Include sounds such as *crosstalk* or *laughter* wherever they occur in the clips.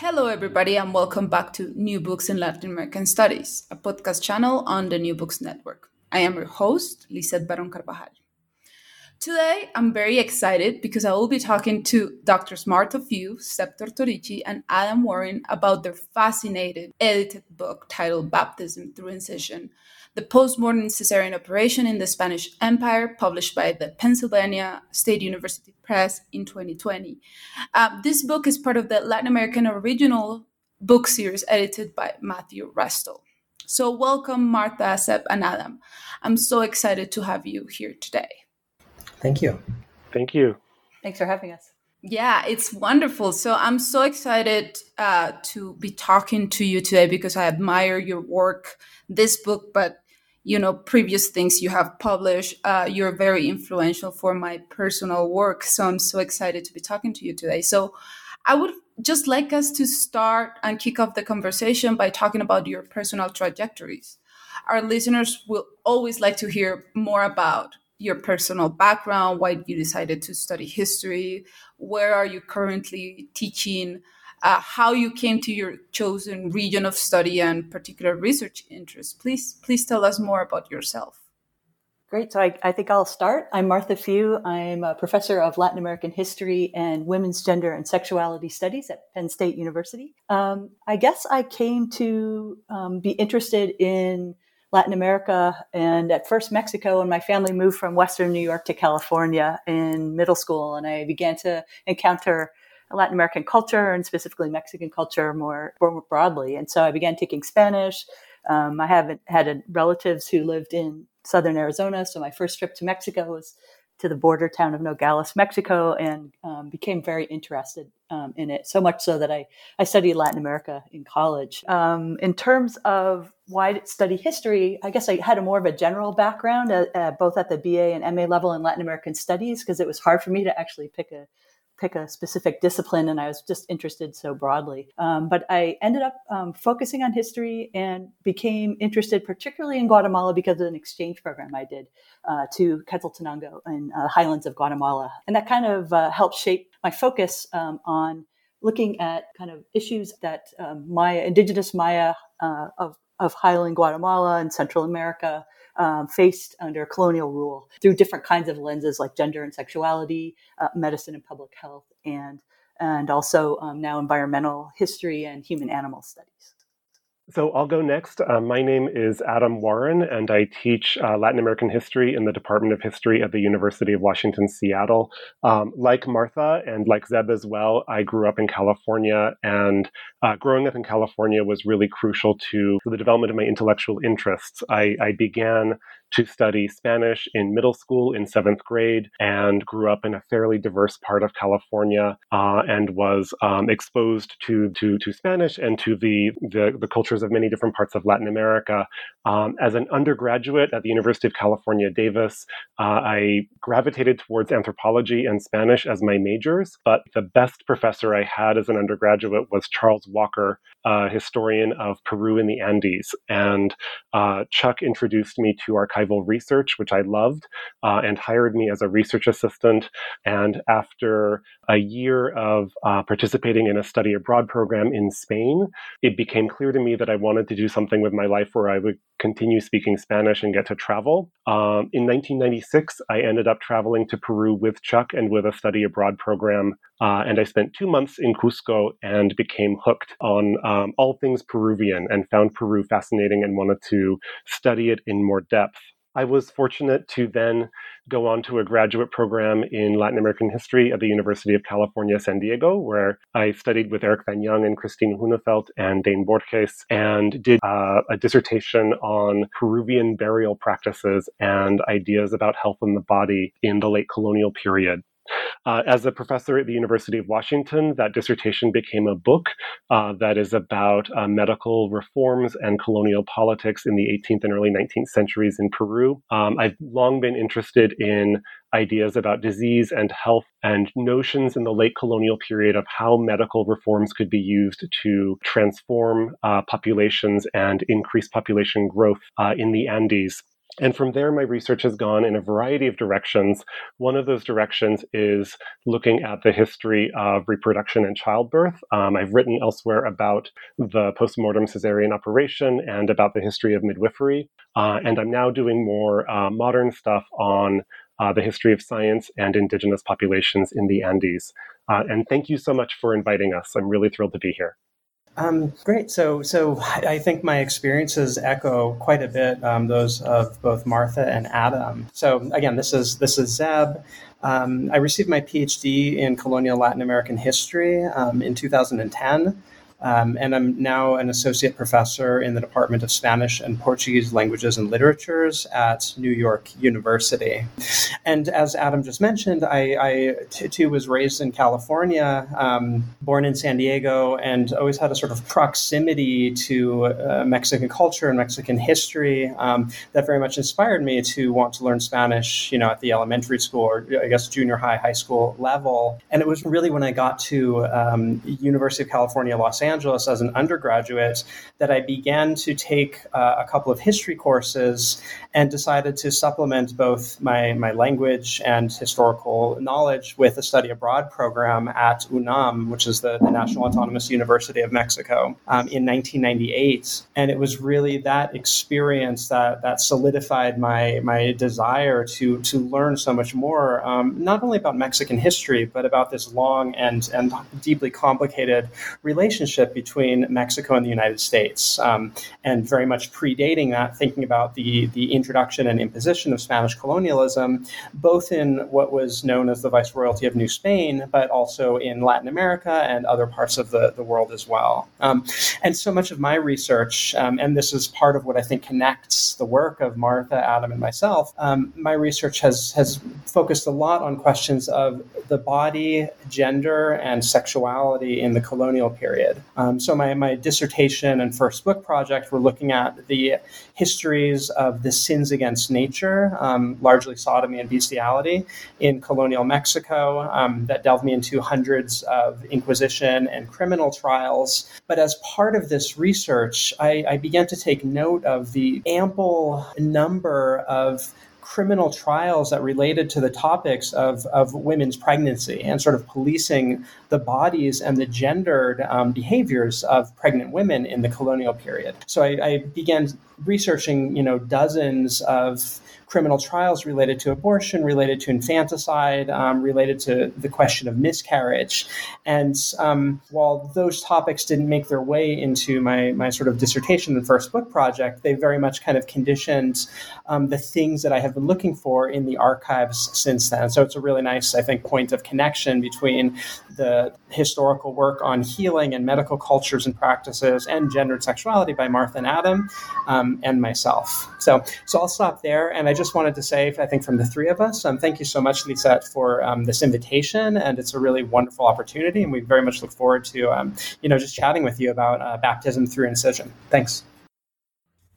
Hello, everybody, and welcome back to New Books in Latin American Studies, a podcast channel on the New Books Network. I am your host, Lisette Baron Carvajal. Today, I'm very excited because I will be talking to Drs. Martha Few, Zeb Tortorici, and Adam Warren about their fascinating edited book titled Baptism Through Incision The Postmortem Caesarean Operation in the Spanish Empire, published by the Pennsylvania State University Press in 2020. Uh, this book is part of the Latin American Original Book Series edited by Matthew Restall. So, welcome, Martha, Zeb, and Adam. I'm so excited to have you here today. Thank you. Thank you. Thanks for having us. Yeah, it's wonderful. So I'm so excited uh, to be talking to you today because I admire your work, this book, but you know previous things you have published. Uh, you're very influential for my personal work, so I'm so excited to be talking to you today. So I would just like us to start and kick off the conversation by talking about your personal trajectories. Our listeners will always like to hear more about your personal background, why you decided to study history, where are you currently teaching, uh, how you came to your chosen region of study and particular research interests. Please, please tell us more about yourself. Great. So I, I, think I'll start. I'm Martha Few. I'm a professor of Latin American history and women's gender and sexuality studies at Penn State University. Um, I guess I came to um, be interested in Latin America and at first Mexico. And my family moved from Western New York to California in middle school. And I began to encounter Latin American culture and specifically Mexican culture more, more broadly. And so I began taking Spanish. Um, I have had relatives who lived in southern Arizona. So my first trip to Mexico was to the border town of Nogales, Mexico, and um, became very interested um, in it. So much so that I, I studied Latin America in college. Um, in terms of why study history, I guess I had a more of a general background, at, uh, both at the BA and MA level in Latin American studies, because it was hard for me to actually pick a pick a specific discipline and I was just interested so broadly. Um, but I ended up um, focusing on history and became interested particularly in Guatemala because of an exchange program I did uh, to Quetzaltenango in uh, highlands of Guatemala. And that kind of uh, helped shape my focus um, on looking at kind of issues that um, Maya, indigenous Maya uh, of, of highland Guatemala and Central America um, faced under colonial rule through different kinds of lenses like gender and sexuality, uh, medicine and public health, and and also um, now environmental history and human animal studies. So I'll go next. Uh, my name is Adam Warren, and I teach uh, Latin American history in the Department of History at the University of Washington, Seattle. Um, like Martha and like Zeb as well, I grew up in California, and uh, growing up in California was really crucial to the development of my intellectual interests. I, I began to study Spanish in middle school in seventh grade and grew up in a fairly diverse part of California uh, and was um, exposed to, to, to Spanish and to the, the, the, cultures of many different parts of Latin America. Um, as an undergraduate at the University of California, Davis, uh, I gravitated towards anthropology and Spanish as my majors, but the best professor I had as an undergraduate was Charles Walker, a historian of Peru in the Andes. And uh, Chuck introduced me to archival research, which I loved, uh, and hired me as a research assistant. And after a year of uh, participating in a study abroad program in Spain, it became clear to me that I wanted to do something with my life where I would continue speaking Spanish and get to travel. Um, in 1996, I ended up traveling to Peru with Chuck and with a study abroad program. Uh, and I spent two months in Cusco and became hooked on um, all things Peruvian and found Peru fascinating and wanted to study it in more depth. I was fortunate to then go on to a graduate program in Latin American history at the University of California, San Diego, where I studied with Eric Van Young and Christine Hunefeldt and Dain Borges and did uh, a dissertation on Peruvian burial practices and ideas about health in the body in the late colonial period. Uh, as a professor at the University of Washington, that dissertation became a book uh, that is about uh, medical reforms and colonial politics in the 18th and early 19th centuries in Peru. Um, I've long been interested in ideas about disease and health and notions in the late colonial period of how medical reforms could be used to transform uh, populations and increase population growth uh, in the Andes. And from there, my research has gone in a variety of directions. One of those directions is looking at the history of reproduction and childbirth. Um, I've written elsewhere about the postmortem cesarean operation and about the history of midwifery. Uh, and I'm now doing more uh, modern stuff on uh, the history of science and indigenous populations in the Andes. Uh, and thank you so much for inviting us. I'm really thrilled to be here. Um, great. So, so I think my experiences echo quite a bit um, those of both Martha and Adam. So, again, this is this is Zeb. Um, I received my PhD in colonial Latin American history um, in 2010. Um, and I'm now an associate professor in the Department of Spanish and Portuguese Languages and Literatures at New York University. And as Adam just mentioned, I, too was raised in California, um, born in San Diego, and always had a sort of proximity to uh, Mexican culture and Mexican history um, that very much inspired me to want to learn Spanish, you know, at the elementary school or I guess junior high, high school level. And it was really when I got to um, University of California, Los Angeles Angeles as an undergraduate that I began to take uh, a couple of history courses and decided to supplement both my, my language and historical knowledge with a study abroad program at UNAM, which is the, the National Autonomous University of Mexico, um, in 1998. And it was really that experience that, that solidified my, my desire to, to learn so much more, um, not only about Mexican history, but about this long and, and deeply complicated relationship relationship between Mexico and the United States, um, and very much predating that, thinking about the the introduction and imposition of Spanish colonialism, both in what was known as the Viceroyalty of New Spain, but also in Latin America and other parts of the, the world as well. Um, and so much of my research, um, and this is part of what I think connects the work of Martha, Adam, and myself, um, my research has has focused a lot on questions of the body, gender, and sexuality in the colonial period. Um, so my, my dissertation and first book project were looking at the histories of the sins against nature, um, largely sodomy and bestiality, in colonial Mexico um, that delved me into hundreds of inquisition and criminal trials. But as part of this research, I, I began to take note of the ample number of criminal trials that related to the topics of, of women's pregnancy and sort of policing the bodies and the gendered um, behaviors of pregnant women in the colonial period. So I, I began researching, you know, dozens of criminal trials related to abortion, related to infanticide, um, related to the question of miscarriage. And um, while those topics didn't make their way into my, my sort of dissertation and first book project, they very much kind of conditioned um, the things that I have been looking for in the archives since then. So it's a really nice, I think, point of connection between the historical work on healing and medical cultures and practices and gendered sexuality by Martha and Adam um, and myself. So, so I'll stop there. And I just wanted to say, I think from the three of us, um, thank you so much, Lisa, for um, this invitation. And it's a really wonderful opportunity. And we very much look forward to, um, you know, just chatting with you about uh, baptism through incision. Thanks.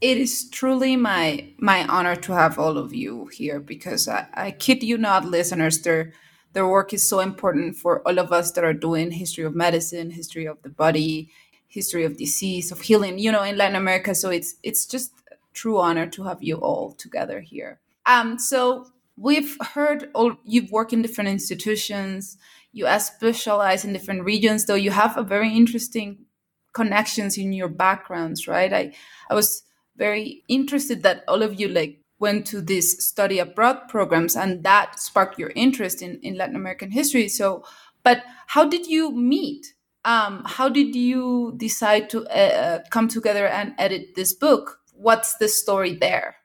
It is truly my my honor to have all of you here because I, I kid you not, listeners, their their work is so important for all of us that are doing history of medicine, history of the body, history of disease, of healing, you know, in Latin America. So it's it's just true honor to have you all together here. Um, so we've heard all you've worked in different institutions, you are specialized in different regions, though you have a very interesting connections in your backgrounds, right? I I was very interested that all of you like went to these study abroad programs and that sparked your interest in, in Latin American history. So, but how did you meet? Um, how did you decide to uh, come together and edit this book? What's the story there?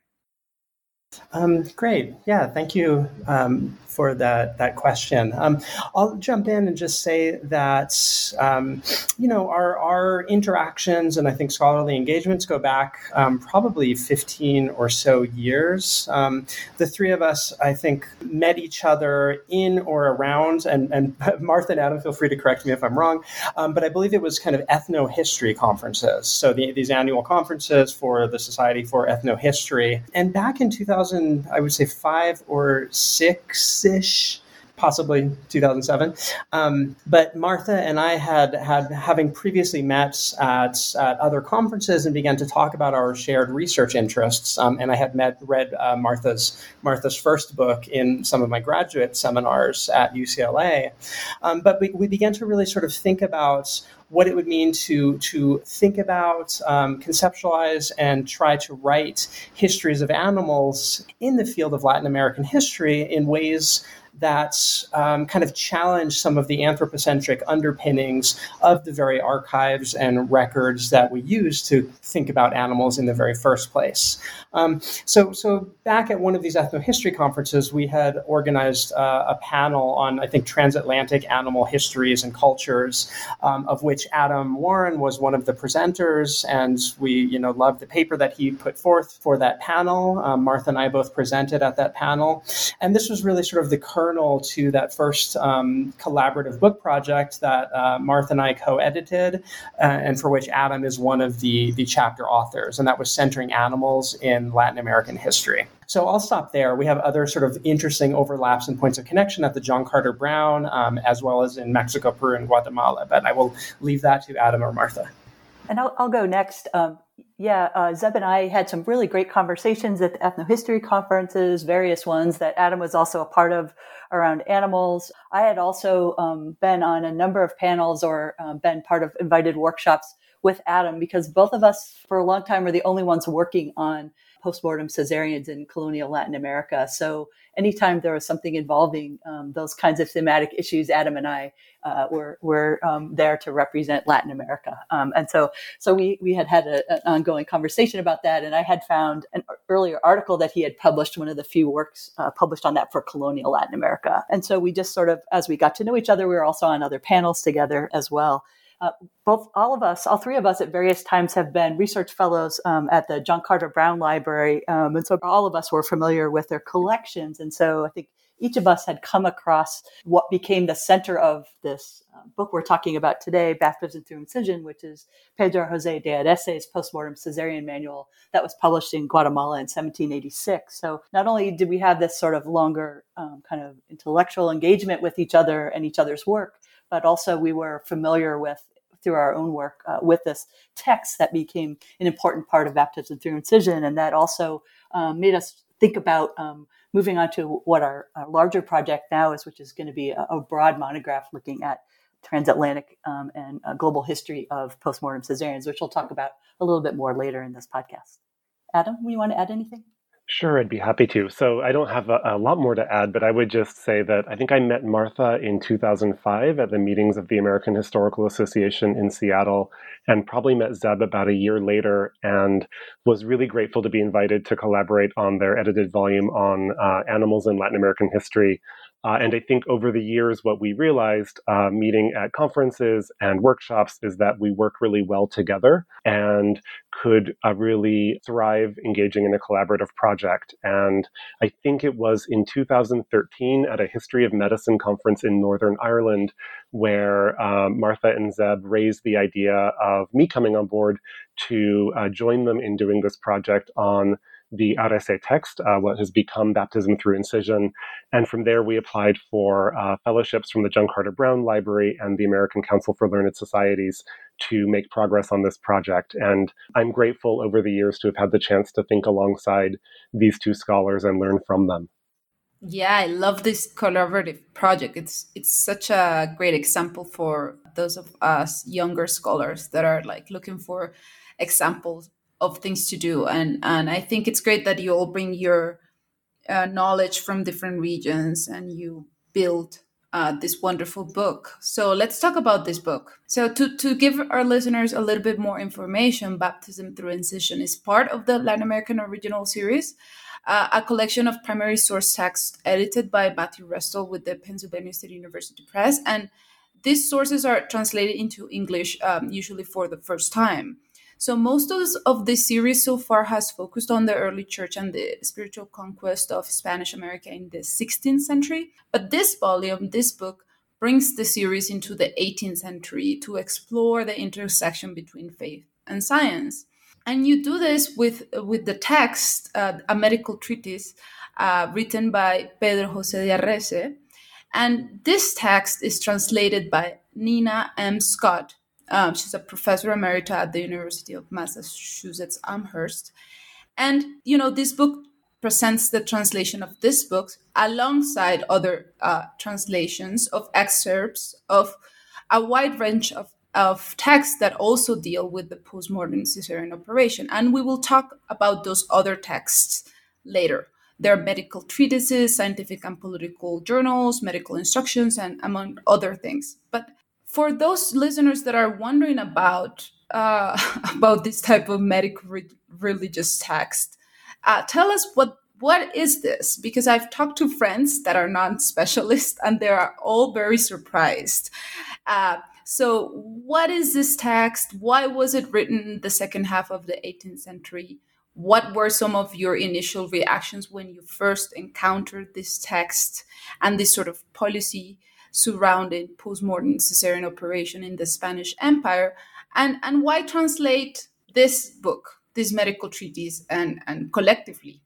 Um, great. Yeah, thank you um, for that that question. Um, I'll jump in and just say that um, you know our our interactions and I think scholarly engagements go back um, probably 15 or so years. Um, the three of us, I think, met each other in or around, and and *laughs* Martha and Adam, feel free to correct me if I'm wrong, but I believe it was kind of ethnohistory conferences. So the, these annual conferences for the Society for Ethnohistory, and back in 2000. 2000, I would say five or six vocês. Possibly 2007. Um, but Martha and I had had having previously met at, at other conferences and began to talk about our shared research interests. Um, and I had met read uh, Martha's Martha's first book in some of my graduate seminars at UCLA. Um, but we, we began to really sort of think about what it would mean to to think about, um, conceptualize, and try to write histories of animals in the field of Latin American history in ways that um, kind of challenge some of the anthropocentric underpinnings of the very archives and records that we use to think about animals in the very first place. Um, so, so back at one of these ethnohistory conferences, we had organized uh, a panel on, I think, transatlantic animal histories and cultures, um, of which Adam Warren was one of the presenters, and we, you know, loved the paper that he put forth for that panel. Um, Martha and I both presented at that panel, and this was really sort of the kernel to that first um, collaborative book project that uh, Martha and I co-edited, uh, and for which Adam is one of the the chapter authors, and that was centering animals in in Latin American history. So I'll stop there. We have other sort of interesting overlaps and points of connection at the John Carter Brown, um, as well as in Mexico, Peru, and Guatemala. But I will leave that to Adam or Martha. And I'll, I'll go next. Um, yeah, uh, Zeb and I had some really great conversations at the ethnohistory conferences, various ones that Adam was also a part of around animals. I had also um, been on a number of panels or um, been part of invited workshops with Adam because both of us, for a long time, were the only ones working on postmortem cesareans in colonial Latin America. So anytime there was something involving um, those kinds of thematic issues, Adam and I uh, were were um, there to represent Latin America. Um, and so so we we had had a, an ongoing conversation about that. And I had found an earlier article that he had published, one of the few works uh, published on that for colonial Latin America. And so we just sort of, as we got to know each other, we were also on other panels together as well. Uh, both all of us, all three of us at various times have been research fellows um, at the John Carter Brown Library. Um, and so all of us were familiar with their collections. And so I think each of us had come across what became the center of this uh, book we're talking about today, Baptism Through Incision, which is Pedro Jose de Arrese's Postmortem Caesarean Manual that was published in Guatemala in 1786. So not only did we have this sort of longer um, kind of intellectual engagement with each other and each other's work, but also we were familiar with through our own work uh, with this text that became an important part of baptism through incision, and that also um, made us think about um, moving on to what our, our, larger project now is, which is going to be a, a broad monograph looking at transatlantic um, and global history of postmortem cesareans, which we'll talk about a little bit more later in this podcast. Adam, you want to add anything? Sure, I'd be happy to. So I don't have a, a, lot more to add, but I would just say that I think I met Martha in 2005 at the meetings of the American Historical Association in Seattle, and probably met Zeb about a year later, and was really grateful to be invited to collaborate on their edited volume on uh, animals in Latin American history. Uh, and I think over the years, what we realized uh, meeting at conferences and workshops is that we work really well together and could uh, really thrive engaging in a collaborative project. And I think it was in 2013 at a History of Medicine conference in Northern Ireland where um, Martha and Zeb raised the idea of me coming on board to uh, join them in doing this project on the Arrese text, uh, what has become Baptism Through Incision. And from there, we applied for uh, fellowships from the John Carter Brown Library and the American Council for Learned Societies to make progress on this project. And I'm grateful over the years to have had the chance to think alongside these two scholars and learn from them. Yeah, I love this collaborative project. It's it's such a great example for those of us younger scholars that are like looking for examples of things to do. And and i think it's great that you all bring your uh, knowledge from different regions and you build uh, this wonderful book. So let's talk about this book. So to, to give our listeners a little bit more information baptism through incision is part of the latin american original series uh, a collection of primary source texts edited by matthew restall with the pennsylvania state university press. And these sources are translated into english um, usually for the first time so most of this, of this series so far has focused on the early church and the spiritual conquest of Spanish America in the 16th century. But this volume, this book, brings the series into the 18th century to explore the intersection between faith and science. And you do this with with the text, uh, a medical treatise uh, written by Pedro José de Arrese. And this text is translated by Nina M. Scott, um, she's a professor emerita at the University of Massachusetts Amherst. And, you know, this book presents the translation of this book alongside other uh, translations of excerpts of a wide range of, of texts that also deal with the postmortem Caesarean operation. And we will talk about those other texts later. There are medical treatises, scientific and political journals, medical instructions, and among other things. But for those listeners that are wondering about uh, *laughs* about this type of medical re- religious text, uh, tell us what what is this? Because I've talked to friends that are non specialists, and they are all very surprised. Uh, so, what is this text? Why was it written the second half of the 18th century? What were some of your initial reactions when you first encountered this text and this sort of policy surrounding postmortem cesarean operation in the Spanish Empire, and, and why translate this book, this medical treatise, and, and collectively?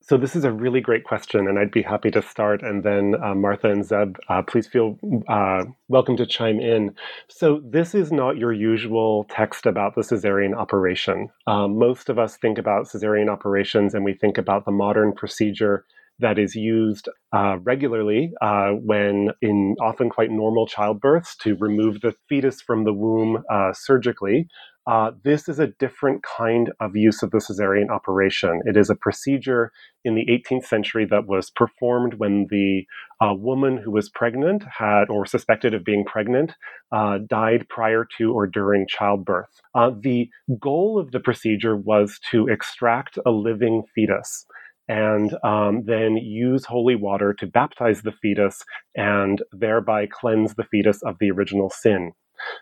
So this is a really great question, and I'd be happy to start. And then uh, Martha and Zeb, uh, please feel uh, welcome to chime in. So this is not your usual text about the cesarean operation. Um, most of us think about cesarean operations, and we think about the modern procedure that is used uh, regularly uh, when in often quite normal childbirths to remove the fetus from the womb uh, surgically. Uh, this is a different kind of use of the cesarean operation. It is a procedure in the 18th century that was performed when the uh, woman who was pregnant had or suspected of being pregnant uh, died prior to or during childbirth. the goal of the procedure was to extract a living fetus and um, then use holy water to baptize the fetus and thereby cleanse the fetus of the original sin.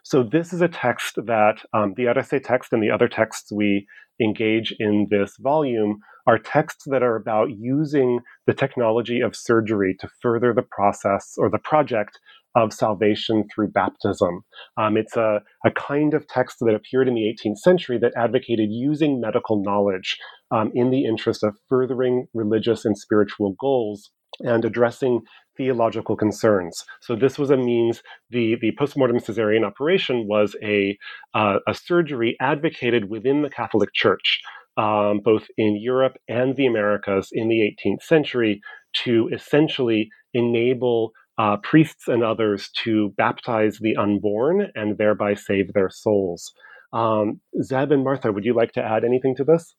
So, this is a text that um, the Arrese text and the other texts we engage in this volume are texts that are about using the technology of surgery to further the process or the project of salvation through baptism. Um, it's a, a kind of text that appeared in the 18th century that advocated using medical knowledge um, in the interest of furthering religious and spiritual goals and addressing theological concerns. So this was a means. The the postmortem Caesarean operation was a uh, a surgery advocated within the Catholic Church, um, both in Europe and the Americas in the 18th century, to essentially enable uh, priests and others to baptize the unborn and thereby save their souls. Um, Zeb and Martha, would you like to add anything to this?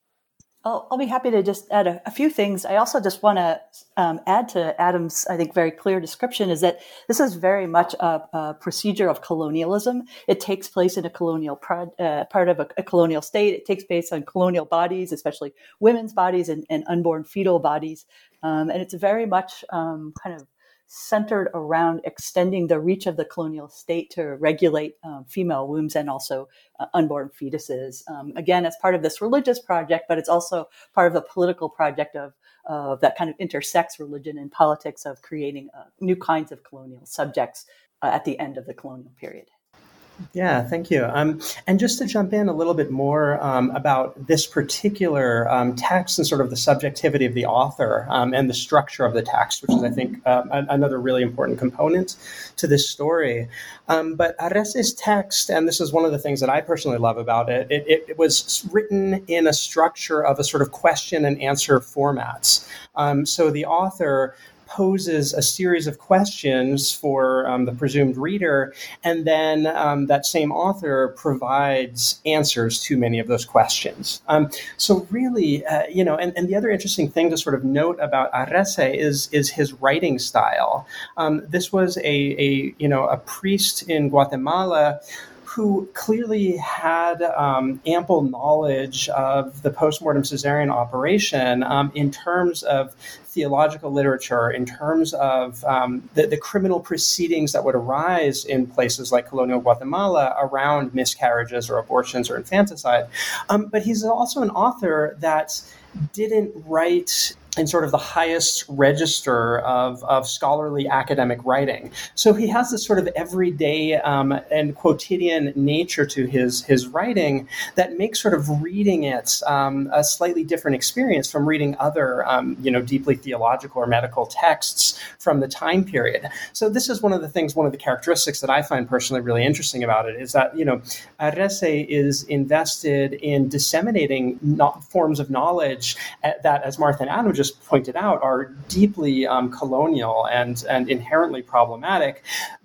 I'll, I'll, be happy to just add a, a few things. I also just want to um, add to Adam's, I think, very clear description is that this is very much a, a procedure of colonialism. It takes place in a colonial pro- uh, part of a, a, colonial state. It takes place on colonial bodies, especially women's bodies and, and unborn fetal bodies. Um, and it's very much um, kind of centered around extending the reach of the colonial state to regulate um, female wombs and also uh, unborn fetuses. Um, again, as part of this religious project, but it's also part of the political project of, of that kind of intersects religion and politics of creating uh, new kinds of colonial subjects uh, at the end of the colonial period. Yeah, thank you. Um, and just to jump in a little bit more um, about this particular um, text and sort of the subjectivity of the author um, and the structure of the text, which is, I think, uh, another really important component to this story. Um, but Arrese's text, and this is one of the things that I personally love about it, it, it, it was written in a structure of a sort of question and answer formats. So the author poses a series of questions for um, the presumed reader, and then um, that same author provides answers to many of those questions. Um, so, really, uh, you know, and, and the other interesting thing to sort of note about Arrese is is his writing style. Um, this was a, a you know a priest in Guatemala who clearly had um, ample knowledge of the postmortem cesarean operation um, in terms of theological literature, in terms of um, the, the, criminal proceedings that would arise in places like colonial Guatemala around miscarriages or abortions or infanticide. Um, but he's also an author that didn't write in sort of the highest register of, of scholarly academic writing. So he has this sort of everyday um, and quotidian nature to his, his writing that makes sort of reading it um, a slightly different experience from reading other, um, you know, deeply theological or medical texts from the time period. So this is one of the things, one of the characteristics that I find personally really interesting about it is that, you know, Arrese is invested in disseminating forms of knowledge that, as Martha and Adam just pointed out, are deeply um, colonial and, and inherently problematic.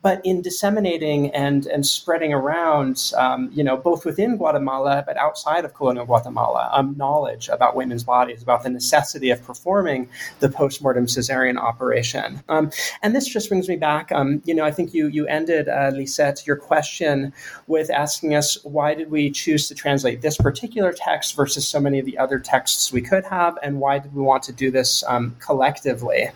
But in disseminating and, and spreading around, um, you know, both within Guatemala but outside of colonial Guatemala, um, knowledge about women's bodies, about the necessity of performing the postmortem cesarean operation. Um, and this just brings me back. Um, you know, I think you you ended, uh, Lisette, your question with asking us why did we choose to translate this particular text versus so many of the other texts we could have, and why did we want to do this um, collectively?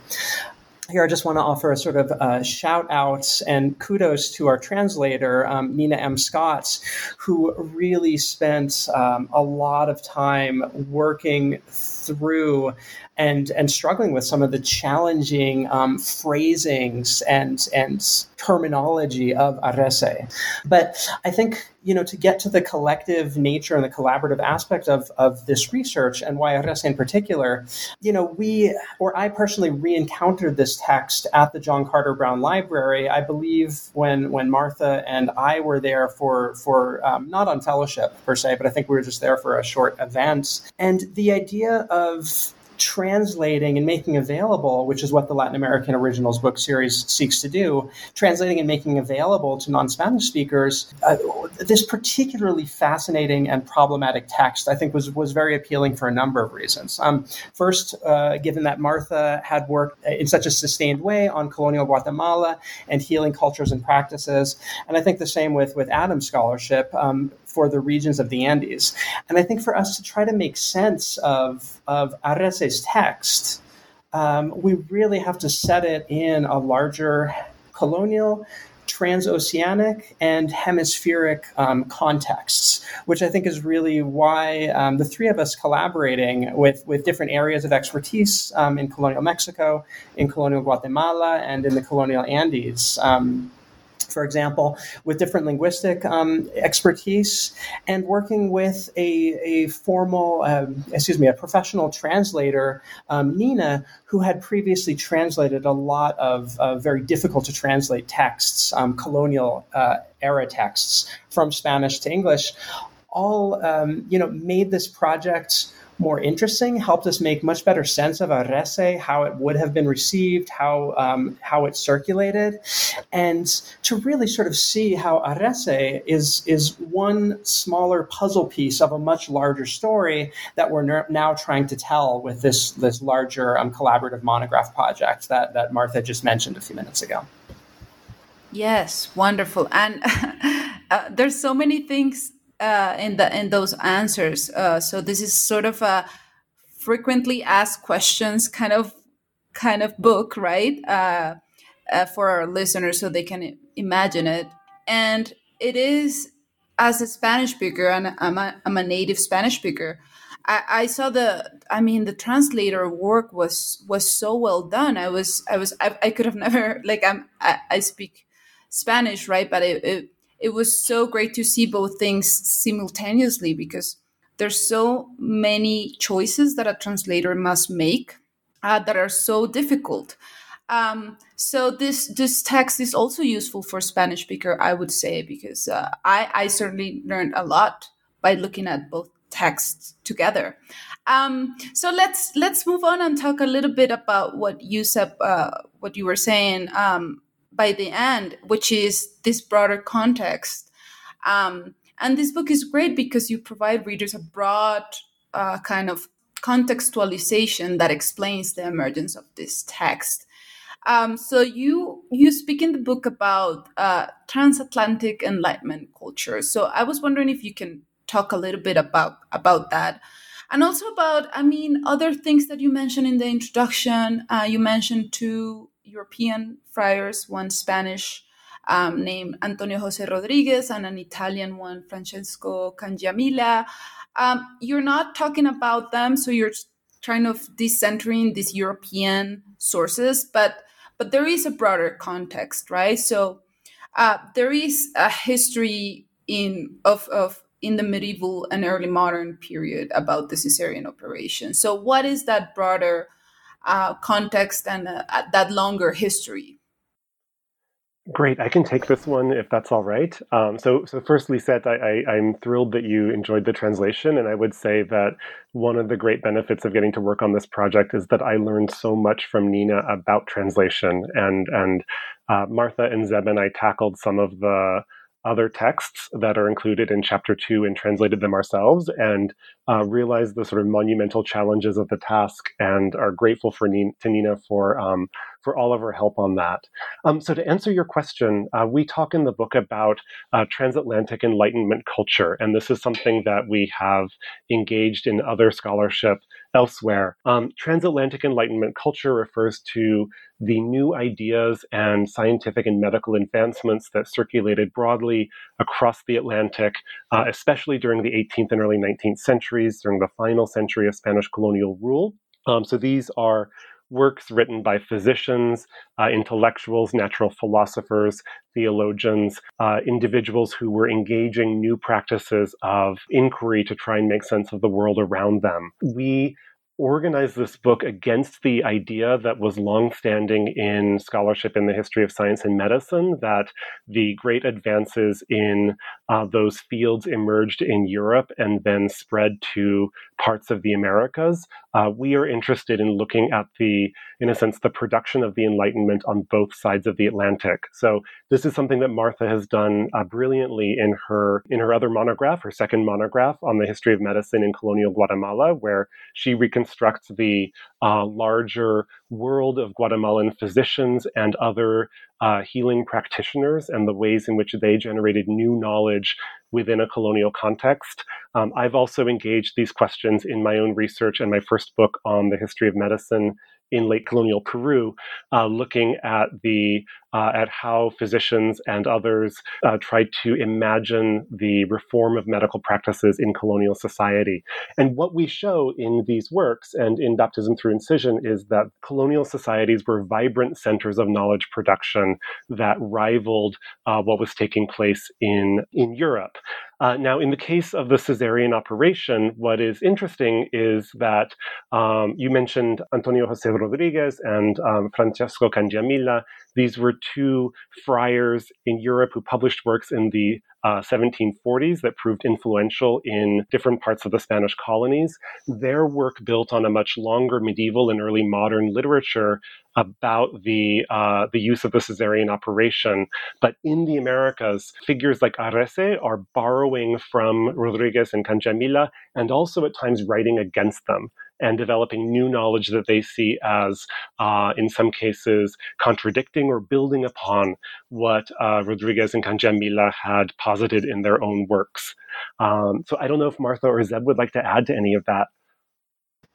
Here I just want to offer a sort of uh, shout out and kudos to our translator, um, Nina M. Scott, who really spent um, a lot of time working through and and struggling with some of the challenging um, phrasings and and terminology of Arrese. But I think you know to get to the collective nature and the collaborative aspect of of this research and why Arrese in particular, you know we or I personally re-encountered this text at the John Carter Brown Library. I believe when when Martha and I were there for for um, not on fellowship per se, but I think we were just there for a short event. And the idea of translating and making available, which is what the Latin American Originals book series seeks to do, translating and making available to non Spanish speakers, uh, this particularly fascinating and problematic text, I think, was, was very appealing for a number of reasons. Um, first, uh, given that Martha had worked in such a sustained way on colonial Guatemala and healing cultures and practices, and I think the same with, with Adam's scholarship. Um, for the regions of the Andes. And I think for us to try to make sense of, of Arrese's text, um, we really have to set it in a larger colonial, transoceanic, and hemispheric um, contexts, which I think is really why um, the three of us collaborating with, with different areas of expertise um, in colonial Mexico, in colonial Guatemala, and in the colonial Andes um, for example, with different linguistic um, expertise and working with a, a formal, um, excuse me, a professional translator, um, Nina, who had previously translated a lot of uh, very difficult to translate texts, um, colonial uh, era texts from Spanish to English, all um, you know made this project more interesting, helped us make much better sense of Arrese, how it would have been received, how um, how it circulated, and to really sort of see how Arrese is is one smaller puzzle piece of a much larger story that we're now trying to tell with this this larger um, collaborative monograph project that that Martha just mentioned a few minutes ago. Yes, wonderful, and *laughs* uh, there's so many things uh, in the in those answers. Uh, so this is sort of a frequently asked questions kind of kind of book, right? Uh, uh, for our listeners, so they can imagine it. And it is as a Spanish speaker, and I'm a, I'm a native Spanish speaker. I, I saw the I mean the translator work was was so well done. I was I was I, I could have never like I'm I, I speak Spanish, right? But it, it it was so great to see both things simultaneously because there's so many choices that a translator must make uh, that are so difficult. Um, so this this text is also useful for Spanish speaker, I would say, because uh, I I certainly learned a lot by looking at both texts together. Um, so let's let's move on and talk a little bit about what you said, uh, what you were saying. Um, by the end, which is this broader context. Um, and this book is great because you provide readers a broad uh, kind of contextualization that explains the emergence of this text. Um, so you you speak in the book about uh, transatlantic enlightenment culture. So I was wondering if you can talk a little bit about about that, and also about I mean other things that you mentioned in the introduction. Uh, you mentioned two European friars, one Spanish um, named Antonio Jose Rodriguez and an Italian one, Francesco Cangiamila. Um, you're not talking about them, so you're trying of decentering these European sources, but but there is a broader context, right? So uh, there is a history in of of in the medieval and early modern period about the Caesarean operation. So what is that broader uh, context and uh, that longer history. Great, I can take this one if that's all right. Um, so, so first, Lisette, I, I, I'm thrilled that you enjoyed the translation, and I would say that one of the great benefits of getting to work on this project is that I learned so much from Nina about translation, and and uh, Martha and Zeb and I tackled some of the other texts that are included in chapter two and translated them ourselves and uh, realized the sort of monumental challenges of the task and are grateful for Nina, to Nina for um, for all of her help on that. Um, so to answer your question, uh, we talk in the book about uh, transatlantic enlightenment culture, and this is something that we have engaged in other scholarship elsewhere. Um, transatlantic enlightenment culture refers to the new ideas and scientific and medical advancements that circulated broadly across the Atlantic, uh, especially during the 18th and early 19th centuries, during the final century of Spanish colonial rule. Um, so these are works written by physicians, uh, intellectuals, natural philosophers, theologians, uh, individuals who were engaging new practices of inquiry to try and make sense of the world around them. We organized this book against the idea that was longstanding in scholarship in the history of science and medicine that the great advances in uh, those fields emerged in Europe and then spread to parts of the Americas. Uh, we are interested in looking at the, in a sense, the production of the Enlightenment on both sides of the Atlantic. So this is something that Martha has done uh, brilliantly in her in her other monograph, her second monograph on the history of medicine in colonial Guatemala, where she reconstructs the uh, larger world of Guatemalan physicians and other uh, healing practitioners and the ways in which they generated new knowledge within a colonial context. Um, I've also engaged these questions in my own research and my first book on the history of medicine in late colonial Peru, uh, looking at the uh, at how physicians and others uh, tried to imagine the reform of medical practices in colonial society. And what we show in these works and in Baptism Through Incision is that colonial societies were vibrant centers of knowledge production that rivaled uh, what was taking place in in Europe. Uh, now, in the case of the Caesarean operation, what is interesting is that um, you mentioned Antonio Jose Rodriguez and um, Francesco Cangiamila. These were two friars in Europe who published works in the uh, 1740s that proved influential in different parts of the Spanish colonies. Their work built on a much longer medieval and early modern literature about the uh, the use of the cesarean operation. But in the Americas, figures like Arrese are borrowing from Rodriguez and Cangiamila and also at times writing against them and developing new knowledge that they see as, uh, in some cases, contradicting or building upon what uh, Rodriguez and Cangiamila had posited in their own works. Um, so I don't know if Martha or Zeb would like to add to any of that.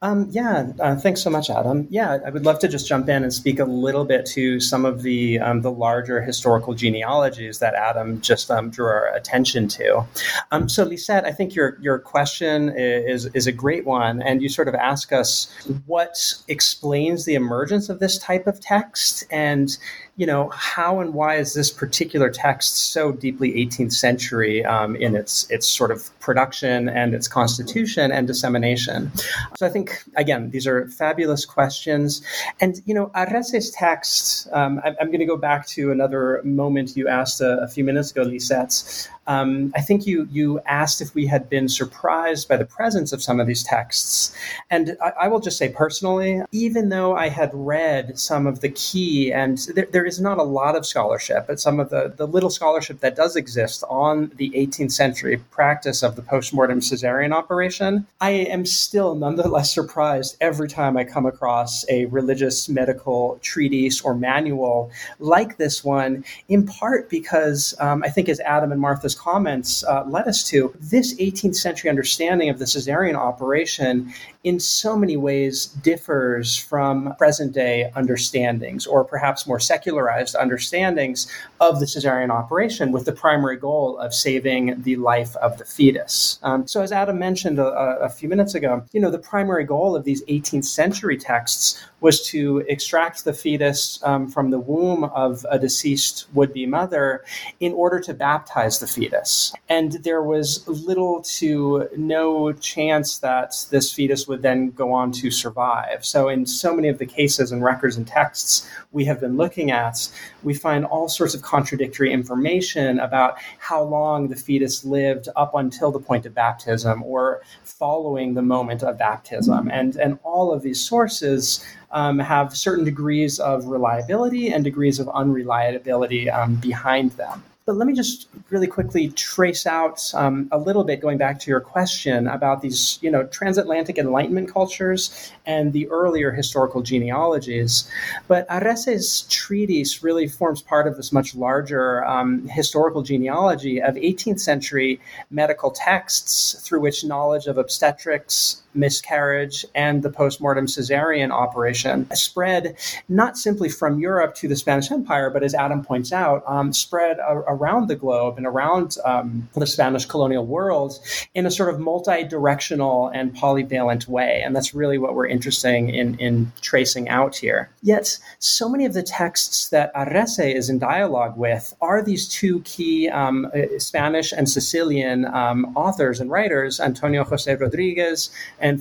Um, yeah, uh, thanks so much, Adam. Yeah, I would love to just jump in and speak a little bit to some of the um, the larger historical genealogies that Adam just um, drew our attention to. Um, so, Lisette, I think your your question is is a great one, and you sort of ask us what explains the emergence of this type of text, and you know, how and why is this particular text so deeply 18th century um, in its its sort of production and its constitution and dissemination? So I think again, these are fabulous questions, and you know, Arrese's text. Um, I, am going to go back to another moment you asked a, a few minutes ago, Lisette, um, I think you you asked if we had been surprised by the presence of some of these texts, and I, I will just say personally, even though I had read some of the key, and there, there is not a lot of scholarship, but some of the the little scholarship that does exist on the 18th century practice of the postmortem cesarean operation, I am still nonetheless *laughs* surprised every time I come across a religious medical treatise or manual like this one. In part because um, I think, as Adam and Martha comments uh, led us to, this 18th century understanding of the cesarean operation in so many ways differs from present day understandings or perhaps more secularized understandings of the cesarean operation with the primary goal of saving the life of the fetus. Um, so, as Adam mentioned a, a few minutes ago, you know, the primary goal of these 18th century texts was to extract the fetus um, from the womb of a deceased would be mother in order to baptize the fetus. And there was little to no chance that this fetus would then go on to survive. So, in so many of the cases and records and texts we have been looking at, we find all sorts of contradictory information about how long the fetus lived up until the point of baptism or following the moment of baptism. And, and all of these sources um, have certain degrees of reliability and degrees of unreliability um, behind them. But let me just really quickly trace out um, a little bit, going back to your question about these, you know, transatlantic Enlightenment cultures and the earlier historical genealogies. But Arrese's treatise really forms part of this much larger um, historical genealogy of 18th century medical texts through which knowledge of obstetrics, miscarriage and the postmortem cesarean operation spread not simply from Europe to the Spanish Empire, but as Adam points out, um, spread a- around the globe and around um, the Spanish colonial world in a sort of multi-directional and polyvalent way. And that's really what we're interested in, in tracing out here. Yet, so many of the texts that Arrese is in dialogue with are these two key um, uh, Spanish and Sicilian um, authors and writers, Antonio Jose Rodriguez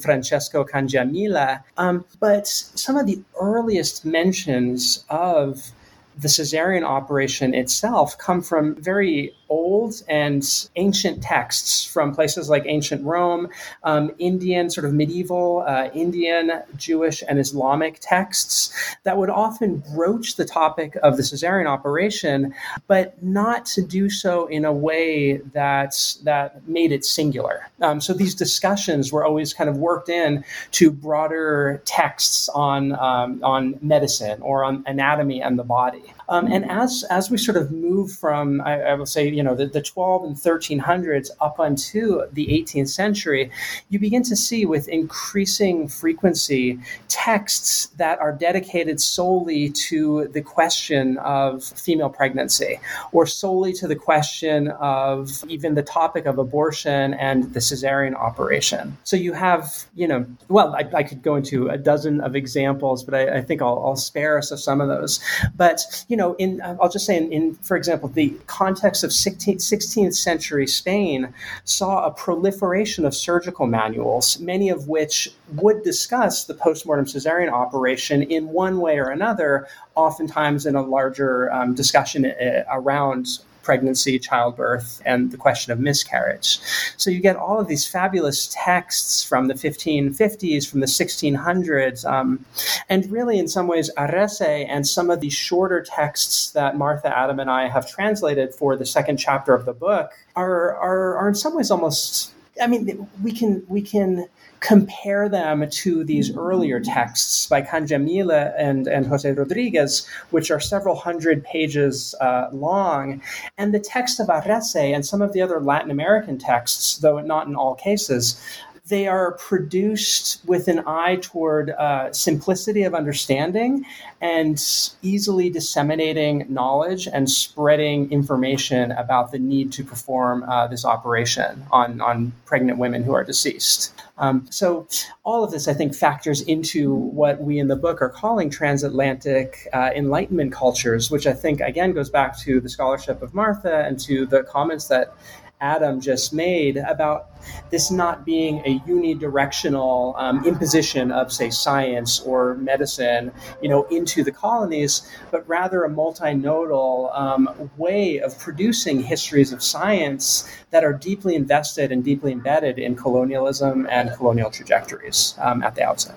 Francesco Cangiamila. Um, but some of the earliest mentions of the cesarean operation itself come from very old and ancient texts from places like ancient Rome, um, Indian, sort of medieval uh, Indian, Jewish, and Islamic texts that would often broach the topic of the cesarean operation, but not to do so in a way that that made it singular. Um, so these discussions were always kind of worked in to broader texts on um, on medicine or on anatomy and the body. Um, and as as we sort of move from, I, I will say, you know, the, the 12 and 1300s up onto the 18th century, you begin to see with increasing frequency texts that are dedicated solely to the question of female pregnancy or solely to the question of even the topic of abortion and the cesarean operation. So you have, you know, well, I, I could go into a dozen of examples, but I, I think I'll, I'll spare us of some of those. But, you you know, in I'll just say, in, in for example, the context of 16th, 16th century Spain saw a proliferation of surgical manuals, many of which would discuss the postmortem cesarean operation in one way or another, oftentimes in a larger um, discussion uh, around pregnancy, childbirth, and the question of miscarriage. So you get all of these fabulous texts from the 1550s, from the 1600s, um, and really, in some ways, Arrese and some of these shorter texts that Martha, Adam, and I have translated for the second chapter of the book are, are, are in some ways almost I mean, we can we can compare them to these earlier texts by Cangiamila and, and Jose Rodriguez, which are several hundred pages uh, long. And the text of Arrese and some of the other Latin American texts, though not in all cases, they are produced with an eye toward uh, simplicity of understanding and easily disseminating knowledge and spreading information about the need to perform uh, this operation on, on pregnant women who are deceased. Um, so, all of this, I think, factors into what we in the book are calling transatlantic uh, Enlightenment cultures, which I think, again, goes back to the scholarship of Martha and to the comments that Adam just made about this not being a unidirectional um, imposition of, say, science or medicine, you know, into the colonies, but rather a multinodal um, way of producing histories of science that are deeply invested and deeply embedded in colonialism and colonial trajectories um, at the outset.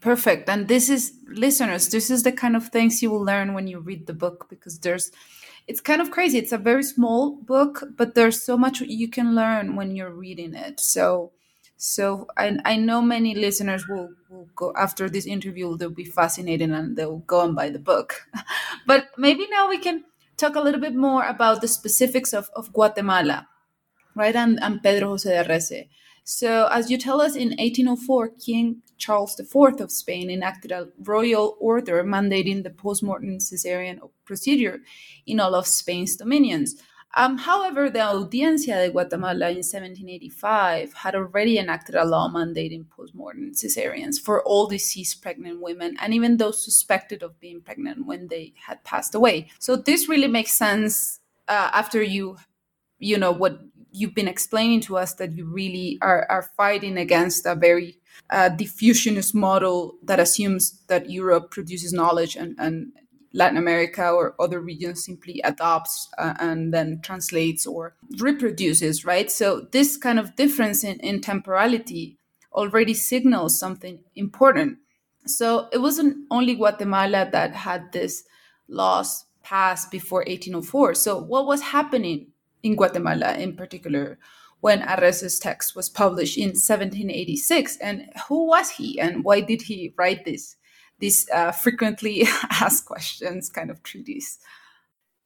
Perfect. And this is, listeners, this is the kind of things you will learn when you read the book because there's it's kind of crazy. It's a very small book, but there's so much you can learn when you're reading it. So, so I, I know many listeners will, will go after this interview. They'll be fascinated and they'll go and buy the book. *laughs* but maybe now we can talk a little bit more about the specifics of, of Guatemala, right? And, and Pedro Jose de Arrese. So, as you tell us, in 1804, King Charles IV of Spain enacted a royal order mandating the post-mortem cesarean procedure in all of Spain's dominions. Um, however, the Audiencia de Guatemala in 1785 had already enacted a law mandating post-mortem cesareans for all deceased pregnant women and even those suspected of being pregnant when they had passed away. So this really makes sense uh, after you, you know, what you've been explaining to us that you really are, are fighting against a very uh, diffusionist model that assumes that Europe produces knowledge and, and Latin America or other regions simply adopts uh, and then translates or reproduces, right? So this kind of difference in, in temporality already signals something important. So it wasn't only Guatemala that had this laws passed before 1804. So what was happening in Guatemala in particular when Arrese's text was published in 1786. And who was he and why did he write this, these uh, frequently *laughs* asked questions kind of treatise?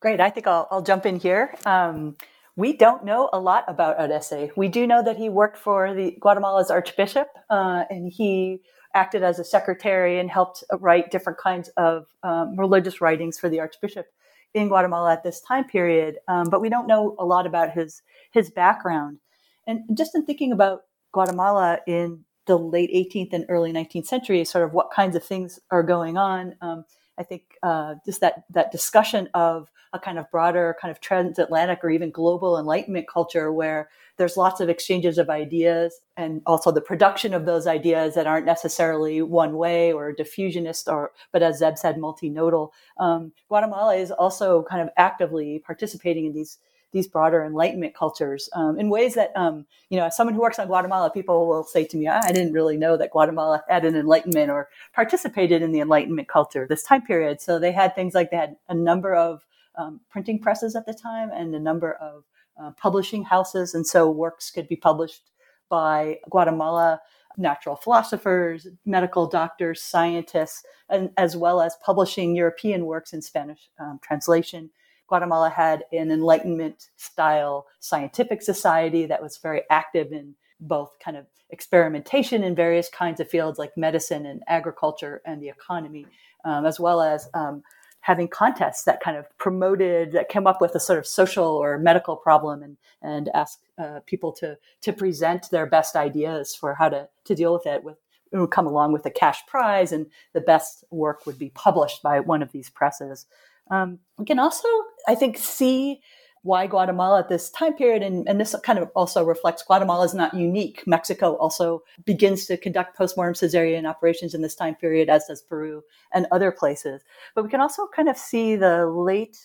Great. I think I'll, I'll jump in here. Um, we don't know a lot about Arrese. We do know that he worked for the Guatemala's archbishop uh, and he acted as a secretary and helped write different kinds of um, religious writings for the archbishop in Guatemala at this time period, um, but we don't know a lot about his his background. And just in thinking about Guatemala in the late 18th and early 19th century, sort of what kinds of things are going on. Um, I think uh, just that that discussion of a kind of broader kind of transatlantic or even global enlightenment culture where there's lots of exchanges of ideas and also the production of those ideas that aren't necessarily one way or diffusionist or but as zeb said multinodal. Um, guatemala is also kind of actively participating in these these broader enlightenment cultures um, in ways that um, you know as someone who works on guatemala people will say to me i didn't really know that guatemala had an enlightenment or participated in the enlightenment culture this time period. So they had things like they had a number of um, printing presses at the time and a number of uh, publishing houses and so works could be published by guatemala natural philosophers medical doctors scientists and as well as publishing european works in spanish um, translation. Guatemala had an Enlightenment style scientific society that was very active in both kind of experimentation in various kinds of fields like medicine and agriculture and the economy, um, as well as um, having contests that kind of promoted that came up with a sort of social or medical problem and and asked uh, people to to present their best ideas for how to to deal with it with it would come along with a cash prize and the best work would be published by one of these presses. Um, we can also, I think, see why Guatemala at this time period, and, and this kind of also reflects Guatemala is not unique. Mexico also begins to conduct postmortem cesarean operations in this time period, as does Peru and other places. But we can also kind of see the late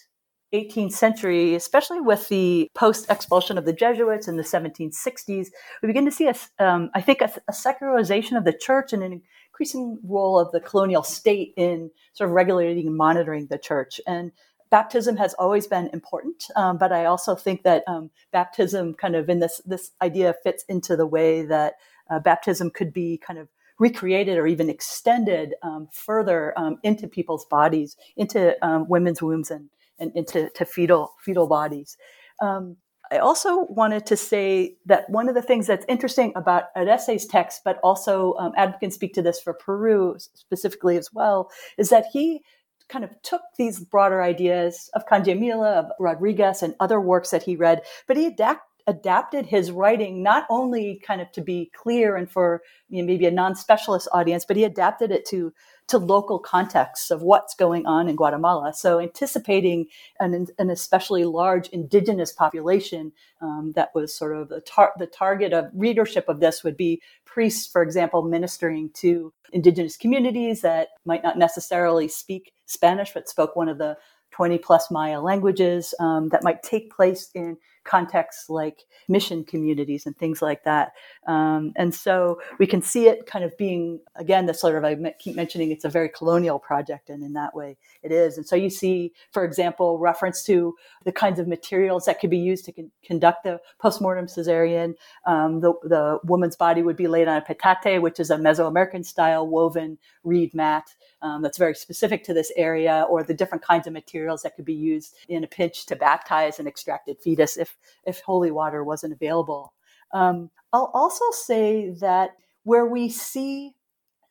18th century, especially with the post expulsion of the Jesuits in the 1760s, we begin to see, a, um, I think, a, a, secularization of the church and an increasing role of the colonial state in sort of regulating and monitoring the church. And baptism has always been important, um, but I also think that um, baptism, kind of in this this idea, fits into the way that uh, baptism could be kind of recreated or even extended um, further um, into people's bodies, into um, women's wombs and, and into to fetal fetal bodies. Um, I also wanted to say that one of the things that's interesting about Arrese's text, but also um, can speak to this for Peru specifically as well, is that he kind of took these broader ideas of Cangiamila, of Rodriguez, and other works that he read, but he adapt, adapted his writing not only kind of to be clear and for you know, maybe a non-specialist audience, but he adapted it to to local contexts of what's going on in Guatemala. So anticipating an, an especially large indigenous population um, that was sort of the, tar- the target of readership of this would be priests, for example, ministering to indigenous communities that might not necessarily speak Spanish, but spoke one of the 20 plus Maya languages um, that might take place in contexts like mission communities and things like that. Um, and so we can see it kind of being, again, the sort of, I keep mentioning it's a very colonial project, and in that way it is. And so you see, for example, reference to the kinds of materials that could be used to con- conduct the postmortem cesarean. Um, the, the woman's body would be laid on a petate, which is a Mesoamerican style woven reed mat. Um, that's very specific to this area, or the different kinds of materials that could be used in a pinch to baptize an extracted fetus if if holy water wasn't available. Um, I'll also say that where we see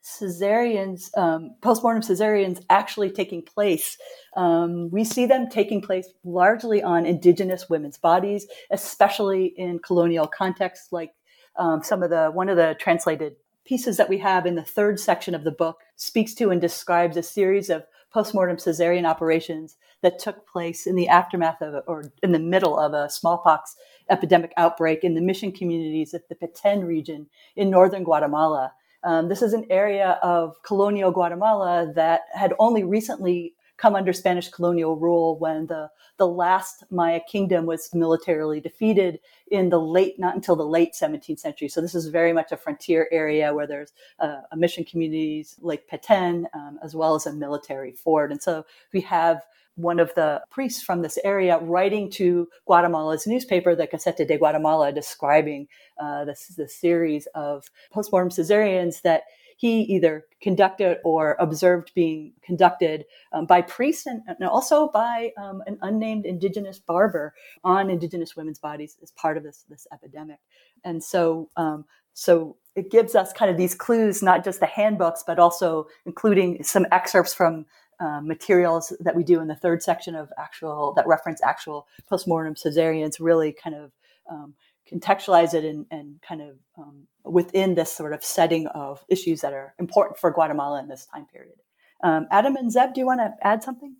cesareans, um, postmortem cesareans actually taking place, um, we see them taking place largely on indigenous women's bodies, especially in colonial contexts, like um, some of the one of the translated pieces that we have in the third section of the book speaks to and describes a series of postmortem cesarean operations that took place in the aftermath of or in the middle of a smallpox epidemic outbreak in the mission communities of the Petén region in northern Guatemala. Um, this is an area of colonial Guatemala that had only recently come under Spanish colonial rule when the, the last Maya kingdom was militarily defeated in the late, not until the late 17th century. So this is very much a frontier area where there's uh, a mission communities like Petén, um, as well as a military fort. And so we have one of the priests from this area writing to Guatemala's newspaper, the Gaceta de Guatemala, describing uh, this, this series of postmortem cesareans that he either conducted or observed being conducted um, by priests and, and also by um, an unnamed indigenous barber on indigenous women's bodies as part of this, this epidemic. And so, um, so it gives us kind of these clues, not just the handbooks, but also including some excerpts from uh, materials that we do in the third section of actual that reference actual postmortem cesareans really kind of um, contextualize it and, and kind of um, within this sort of setting of issues that are important for Guatemala in this time period. Um, Adam and Zeb, do you want to add something?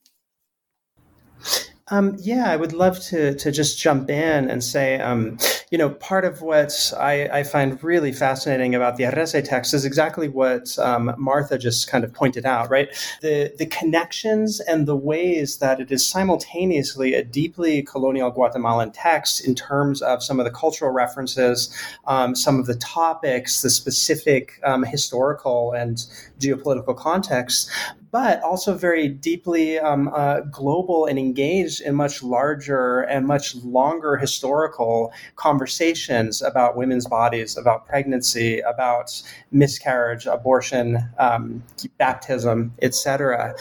Um, yeah, I would love to to just jump in and say, um, you know, part of what I, I, find really fascinating about the Arrese text is exactly what um, Martha just kind of pointed out, right? The the connections and the ways that it is simultaneously a deeply colonial Guatemalan text in terms of some of the cultural references, um, some of the topics, the specific um, historical and geopolitical context, but also very deeply um, uh, global and engaged in much larger and much longer historical conversations about women's bodies, about pregnancy, about miscarriage, abortion, um, baptism, etc.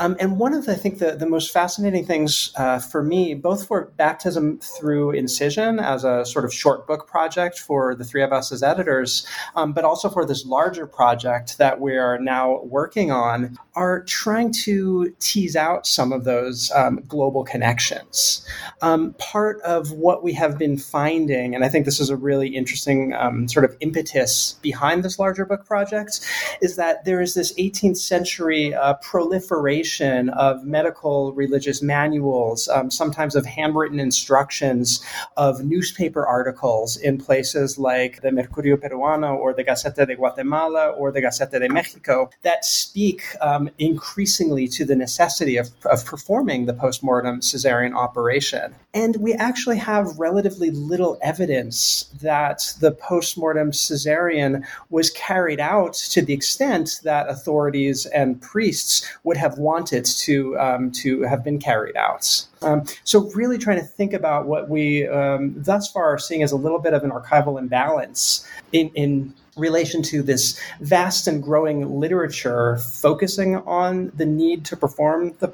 Um, and one of the, I think the, the most fascinating things uh, for me, both for baptism through incision as a sort of short book project for the three of us as editors, um, but also for this larger project that we are now working on, are are trying to tease out some of those um, global connections. Um, part of what we have been finding, and I think this is a really interesting um, sort of impetus behind this larger book project, is that there is this 18th century uh, proliferation of medical religious manuals, um, sometimes of handwritten instructions, of newspaper articles in places like the Mercurio Peruano or the Gaceta de Guatemala or the Gaceta de Mexico that speak um, increasingly to the necessity of, of performing the postmortem cesarean operation. And we actually have relatively little evidence that the postmortem cesarean was carried out to the extent that authorities and priests would have wanted to, um, to have been carried out. Um, so, really trying to think about what we um, thus far are seeing as a little bit of an archival imbalance in, in relation to this vast and growing literature focusing on the need to perform the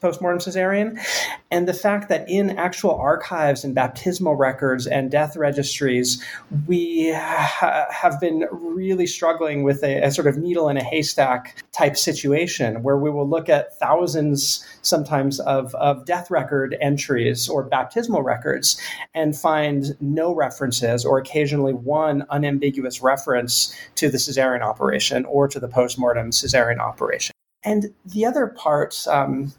postmortem cesarean. And the fact that in actual archives and baptismal records and death registries we ha- have been really struggling with a, a, sort of needle in a haystack type situation where we will look at thousands sometimes of, of death record entries or baptismal records and find no references or occasionally one unambiguous reference to the cesarean operation or to the postmortem cesarean operation. And the other part um,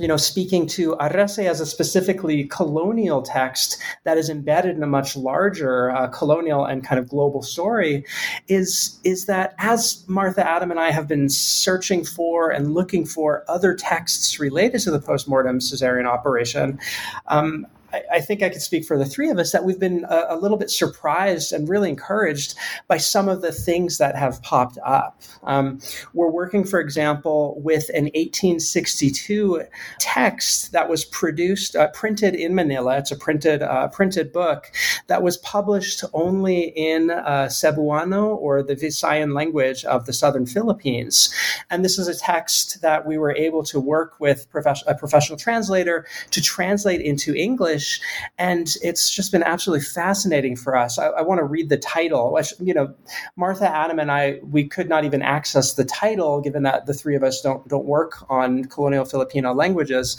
you know, speaking to Arrese as a specifically colonial text that is embedded in a much larger uh, colonial and kind of global story, is is that as Martha Adam and I have been searching for and looking for other texts related to the postmortem cesarean operation. Um, I, I, think I could speak for the three of us that we've been a, a, little bit surprised and really encouraged by some of the things that have popped up. Um, we're working, for example, with an 1862 text that was produced, uh, printed in Manila. It's a printed uh, printed book that was published only in uh, Cebuano or the Visayan language of the southern Philippines. And this is a text that we were able to work with a professional translator to translate into English English, and it's just been absolutely fascinating for us. I, I want to read the title. You know, Martha, Adam, and I we could not even access the title given that the three of us don't don't work on colonial Filipino languages.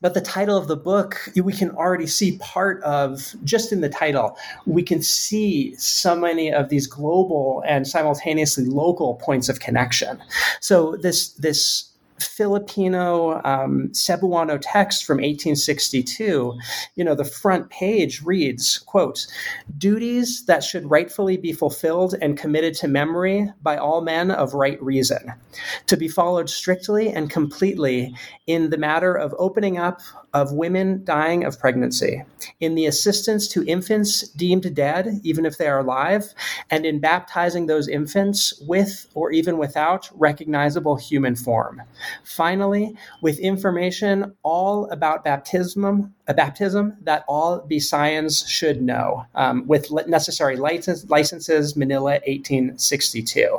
But the title of the book, we can already see part of just in the title. We can see so many of these global and simultaneously local points of connection. So this this Filipino um, Cebuano text from 1862, you know, the front page reads, quote, duties that should rightfully be fulfilled and committed to memory by all men of right reason, to be followed strictly and completely in the matter of opening up of women dying of pregnancy, in the assistance to infants deemed dead, even if they are alive, and in baptizing those infants with or even without recognizable human form. Finally, with information all about baptism, a baptism that all Visayans should know, um, with necessary license, licenses, Manila 1862.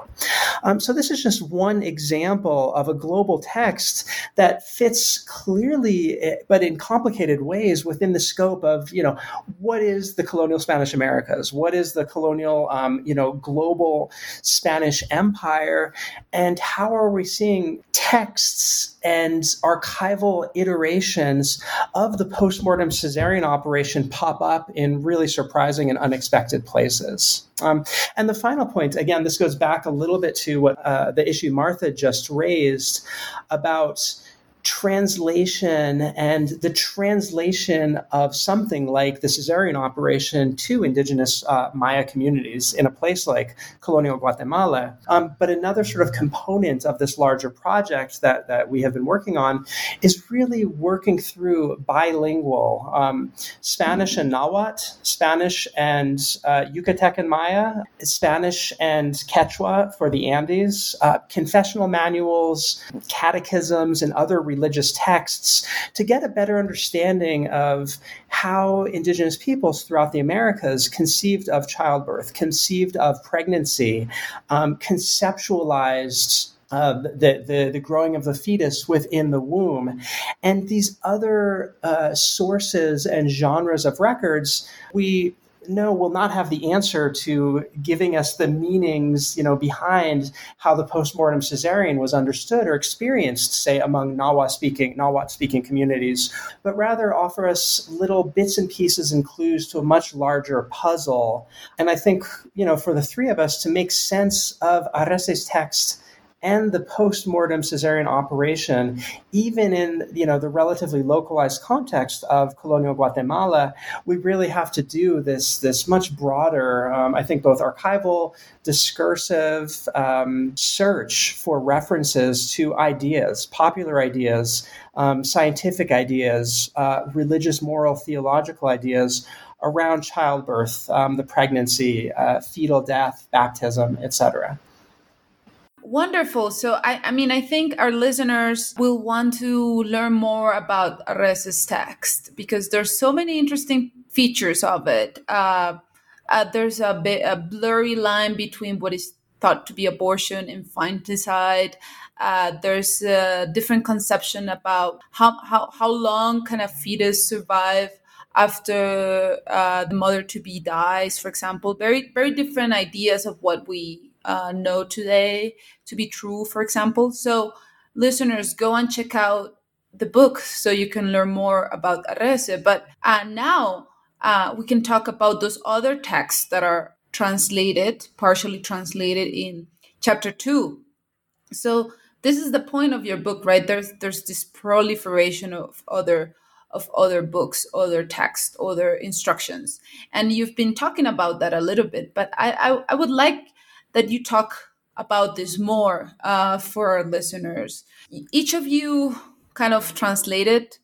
Um, so this is just one example of a global text that fits clearly, eh, but in complicated ways within the scope of, you know, what is the colonial Spanish Americas? What is the colonial, um, you know, global Spanish Empire? And how are we seeing texts and archival iterations of the postmortem cesarean operation pop up in really surprising and unexpected places? Um, and the final point, again, this goes back a little bit to what uh, the issue Martha just raised about translation and the translation of something like the cesarean operation to indigenous uh, Maya communities in a place like colonial Guatemala. Um, but another sort of component of this larger project that, that we have been working on is really working through bilingual um, Spanish and Nahuatl, Spanish and uh, Yucatecan Maya, Spanish and Quechua for the Andes, uh, confessional manuals, catechisms, and other religious texts to get a better understanding of how indigenous peoples throughout the Americas conceived of childbirth, conceived of pregnancy, um, conceptualized uh, the, the, the growing of the fetus within the womb. And these other uh, sources and genres of records, we no, will not have the answer to giving us the meanings, you know, behind how the postmortem cesarean was understood or experienced, say, among Nahua speaking, Nahuatl speaking communities, but rather offer us little bits and pieces and clues to a much larger puzzle. And I think, you know, for the three of us to make sense of Arrese's text and the post-mortem cesarean operation, even in you know the relatively localized context of colonial Guatemala, we really have to do this this much broader, um, I think, both archival, discursive um, search for references to ideas, popular ideas, um, scientific ideas, uh, religious, moral, theological ideas around childbirth, um, the pregnancy, uh, fetal death, baptism, etc. Wonderful. So, I, I mean, I think our listeners will want to learn more about Arrese's text because there's so many interesting features of it. Uh, uh, there's a bit a blurry line between what is thought to be abortion, and infanticide. Uh, there's a different conception about how, how, how long can a fetus survive after uh, the mother to be dies, for example. Very, very different ideas of what we uh, know today to be true, for example. So, listeners, go and check out the book so you can learn more about Arrese. But uh, now uh, we can talk about those other texts that are translated, partially translated in chapter two. So, this is the point of your book, right? There's there's this proliferation of other of other books, other texts, other instructions, and you've been talking about that a little bit. But I I, I would like that you talk about this more uh, for our listeners. Each of you kind of translated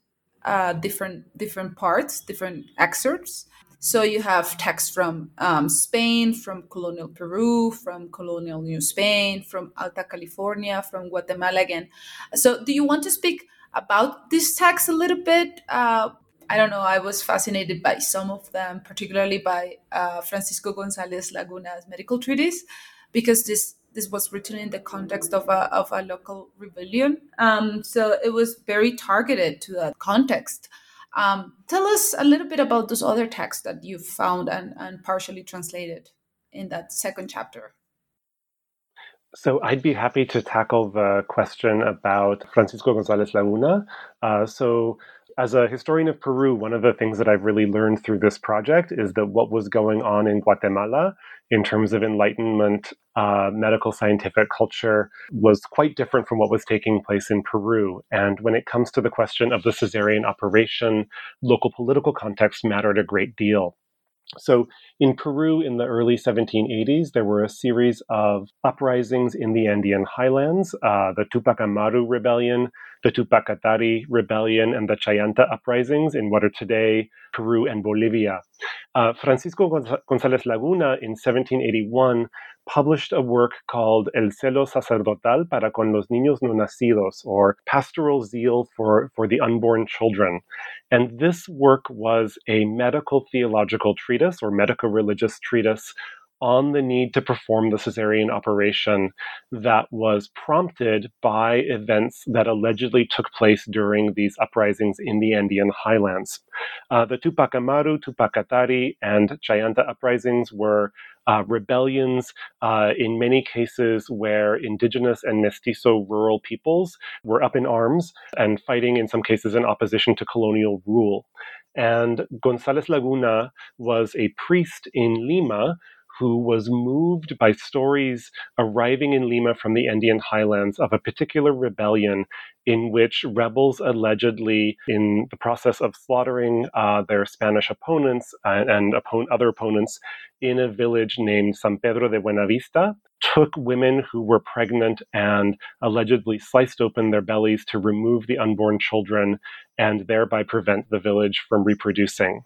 uh, different different parts, different excerpts. So you have texts from um, Spain, from colonial Peru, from colonial New Spain, from Alta California, from Guatemala again. So do you want to speak about this text a little bit? Uh, I don't know. I was fascinated by some of them, particularly by uh, Francisco Gonzalez Laguna's medical treatise because this this was written in the context of a of a local rebellion. Um, so it was very targeted to that context. Um, tell us a little bit about those other texts that you found and, and partially translated in that second chapter. So I'd be happy to tackle the question about Francisco Gonzalez Laguna. Uh, so as a historian of Peru, one of the things that I've really learned through this project is that what was going on in Guatemala in terms of Enlightenment uh, medical scientific culture was quite different from what was taking place in Peru. And when it comes to the question of the cesarean operation, local political context mattered a great deal. So, in Peru in the early 1780s, there were a series of uprisings in the Andean highlands uh, the Tupac Amaru Rebellion, the Tupac Katari Rebellion, and the Chayanta uprisings in what are today Peru and Bolivia. Uh, Francisco Gonzalez Laguna in 1781 published a work called El Celo Sacerdotal para con los Niños No Nacidos, or Pastoral Zeal for, for the Unborn Children. And this work was a medical theological treatise or medico religious treatise on the need to perform the cesarean operation that was prompted by events that allegedly took place during these uprisings in the Andean highlands. Uh, the Tupac Amaru, Tupac Katari, and Chayanta uprisings were uh, rebellions, uh, in many cases where indigenous and mestizo rural peoples were up in arms and fighting, in some cases, in opposition to colonial rule. And Gonzalez Laguna was a priest in Lima who was moved by stories arriving in Lima from the Andean highlands of a particular rebellion in which rebels allegedly, in the process of slaughtering uh, their Spanish opponents and, and other opponents in a village named San Pedro de Buenavista, took women who were pregnant and allegedly sliced open their bellies to remove the unborn children and thereby prevent the village from reproducing.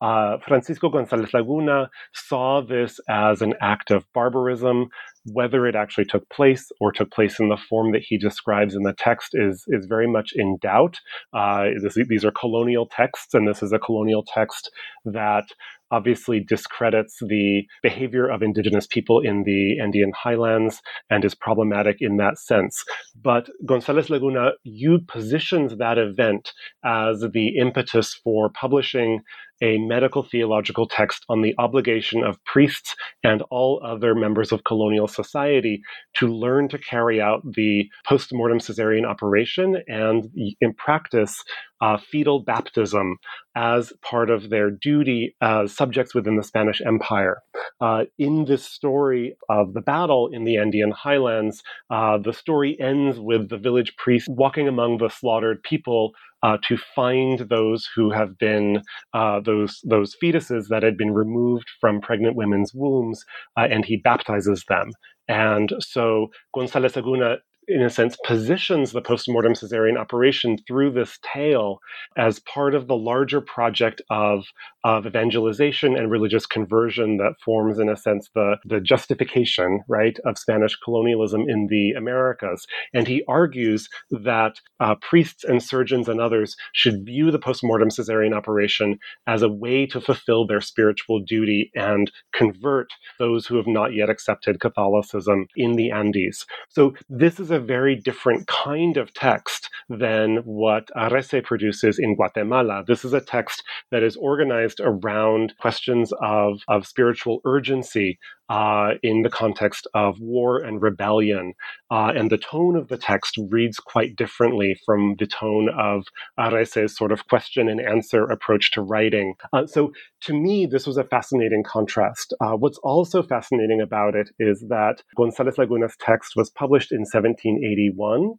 Uh, Francisco Gonzalez Laguna saw this as an act of barbarism whether it actually took place or took place in the form that he describes in the text is, is very much in doubt. Uh, this, these are colonial texts, and this is a colonial text that obviously discredits the behavior of indigenous people in the Andean highlands and is problematic in that sense. But Gonzalez Laguna, you positions that event as the impetus for publishing a medical theological text on the obligation of priests and all other members of colonial society to learn to carry out the post-mortem cesarean operation and, in practice, uh, fetal baptism as part of their duty as subjects within the Spanish Empire. Uh, in this story of the battle in the Andean highlands, uh, the story ends with the village priest walking among the slaughtered people uh, to find those who have been uh, those those fetuses that had been removed from pregnant women's wombs, uh, and he baptizes them. And so Gonzalez Laguna in a sense, positions the postmortem cesarean operation through this tale as part of the larger project of, of evangelization and religious conversion that forms, in a sense, the, the justification, right, of Spanish colonialism in the Americas. And he argues that uh, priests and surgeons and others should view the postmortem cesarean operation as a way to fulfill their spiritual duty and convert those who have not yet accepted Catholicism in the Andes. So this is a a very different kind of text than what Arrese produces in Guatemala. This is a text that is organized around questions of, of spiritual urgency, uh, in the context of war and rebellion. Uh, and the tone of the text reads quite differently from the tone of Arrese's sort of question and answer approach to writing. Uh, so to me, this was a fascinating contrast. Uh, what's also fascinating about it is that Gonzalez Laguna's text was published in 1781.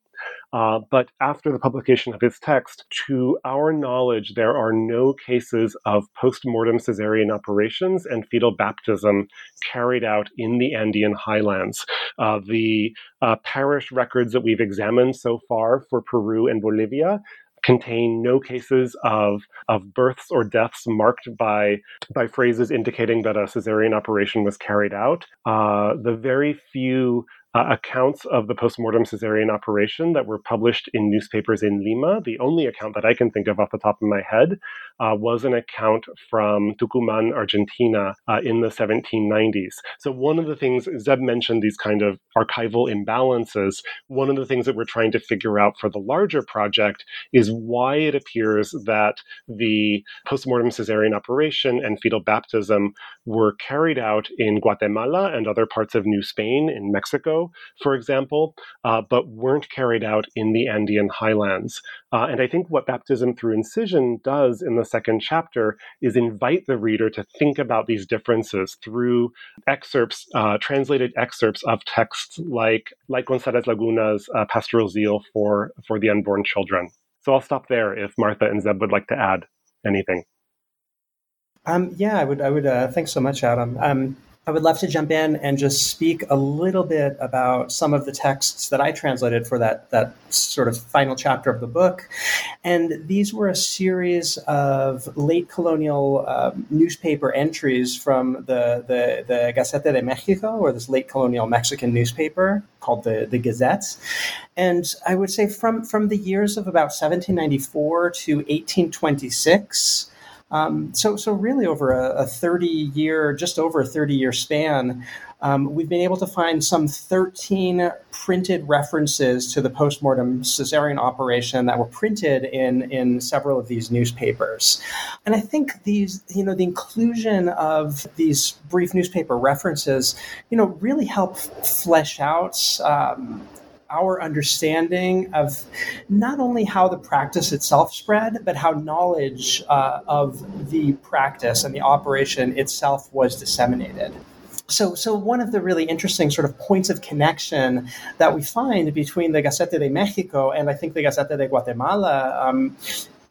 Uh, but after the publication of his text, to our knowledge, there are no cases of post-mortem cesarean operations and fetal baptism carried out in the Andean highlands. Uh, the uh, parish records that we've examined so far for Peru and Bolivia contain no cases of, of births or deaths marked by, by phrases indicating that a cesarean operation was carried out. Uh, the very few uh, accounts of the postmortem cesarean operation that were published in newspapers in Lima. The only account that I can think of off the top of my head uh, was an account from Tucumán, Argentina uh, in the 1790s. So, one of the things, Zeb mentioned these kind of archival imbalances. One of the things that we're trying to figure out for the larger project is why it appears that the postmortem cesarean operation and fetal baptism were carried out in Guatemala and other parts of New Spain, in Mexico, for example, uh, but weren't carried out in the Andean highlands. Uh, and I think what baptism through incision does in the second chapter is invite the reader to think about these differences through excerpts, uh, translated excerpts of texts like like Gonzalez Laguna's uh, Pastoral Zeal for for the Unborn Children. So I'll stop there if Martha and Zeb would like to add anything. Um, yeah, I would. I would. Uh, thanks so much, Adam. Um, I would love to jump in and just speak a little bit about some of the texts that I translated for that that sort of final chapter of the book. And these were a series of late colonial uh, newspaper entries from the, the, the de Mexico, or this late colonial Mexican newspaper called the, the Gazette. And I would say from, from the years of about 1794 to 1826, um, so, so really over a, a 30 year, just over a 30 year span, um, we've been able to find some 13 printed references to the postmortem cesarean operation that were printed in, in several of these newspapers. And I think these, you know, the inclusion of these brief newspaper references, you know, really help flesh out um, our understanding of not only how the practice itself spread, but how knowledge uh, of the practice and the operation itself was disseminated. So, so one of the really interesting sort of points of connection that we find between the Gaceta de Mexico and I think the Gaceta de Guatemala um,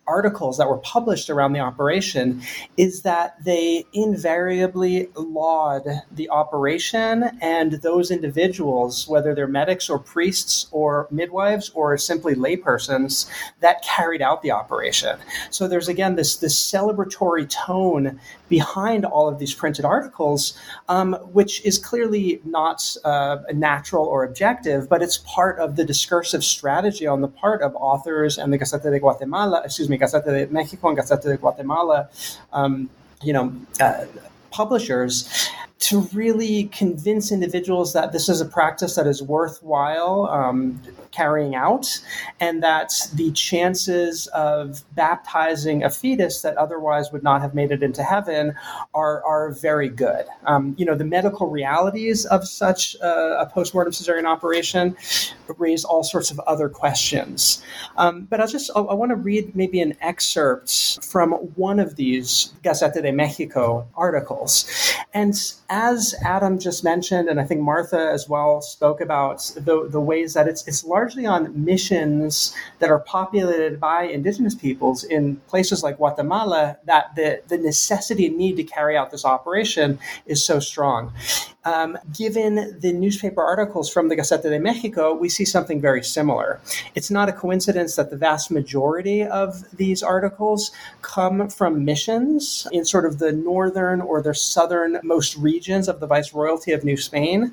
articles that were published around the operation is that they invariably laud the operation and those individuals, whether they're medics or priests or midwives or simply laypersons, that carried out the operation. So there's again this this celebratory tone behind all of these printed articles, um, which is clearly not uh, natural or objective, but it's part of the discursive strategy on the part of authors and the Gaceta de Guatemala, excuse me, Gaceta de Mexico and Gaceta de Guatemala, um, you know, uh, publishers to really convince individuals that this is a practice that is worthwhile um, carrying out, and that the chances of baptizing a fetus that otherwise would not have made it into heaven are, are very good. Um, you know, the medical realities of such a, a postmortem cesarean operation raise all sorts of other questions. Um, but I'll just, I, I want to read maybe an excerpt from one of these Gaceta de Mexico articles. And as Adam just mentioned, and I think Martha as well spoke about the, the ways that it's, it's largely on missions that are populated by indigenous peoples in places like Guatemala that the, the necessity and need to carry out this operation is so strong. Um, given the newspaper articles from the Gaceta de Mexico, we see something very similar. It's not a coincidence that the vast majority of these articles come from missions in sort of the northern or the southernmost regions of the Viceroyalty of New Spain.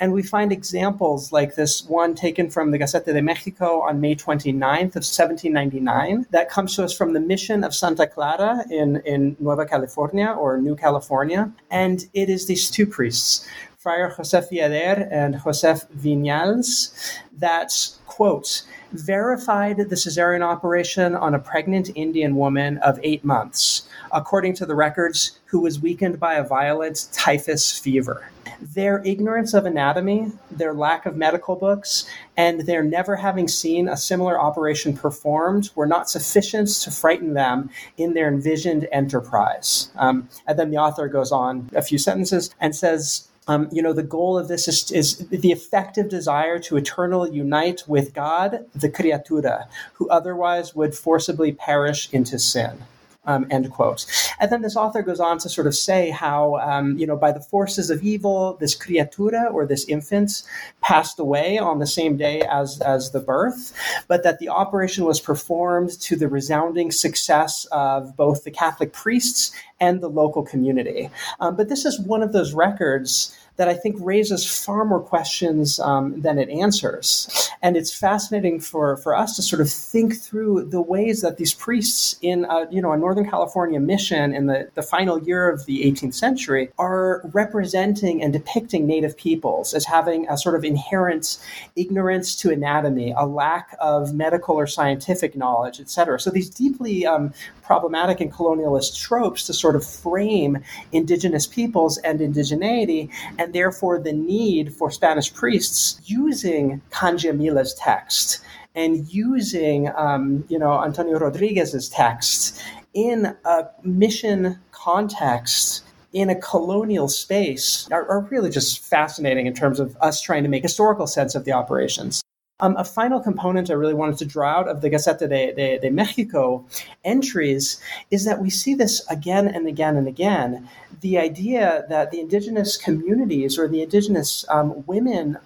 And we find examples like this one taken from the Gaceta de Mexico on May 29th of 1799 that comes to us from the mission of Santa Clara in, in Nueva California or New California. And it is these two priests Friar Josef Viader and Josef Viñals that, quote, verified the cesarean operation on a pregnant Indian woman of eight months, according to the records, who was weakened by a violent typhus fever. Their ignorance of anatomy, their lack of medical books, and their never having seen a similar operation performed were not sufficient to frighten them in their envisioned enterprise. Um, and then the author goes on a few sentences and says, um, you know, the goal of this is, is the effective desire to eternally unite with God, the criatura, who otherwise would forcibly perish into sin. Um, end quote. And then this author goes on to sort of say how, um, you know, by the forces of evil, this criatura or this infant passed away on the same day as, as the birth, but that the operation was performed to the resounding success of both the Catholic priests and the local community. Um, but this is one of those records that I think raises far more questions um, than it answers. And it's fascinating for, for us to sort of think through the ways that these priests in a, you know, a Northern California mission in the, the final year of the 18th century are representing and depicting Native peoples as having a sort of inherent ignorance to anatomy, a lack of medical or scientific knowledge, et cetera. So these deeply um, problematic and colonialist tropes to sort of frame indigenous peoples and indigeneity, and therefore the need for Spanish priests using Cangiamila's text and using, um, you know, Antonio Rodriguez's text in a mission context in a colonial space are, are, really just fascinating in terms of us trying to make historical sense of the operations. Um, a final component I really wanted to draw out of the Gaceta de, de, de, Mexico entries is that we see this again and again and again. The idea that the indigenous communities or the indigenous um, women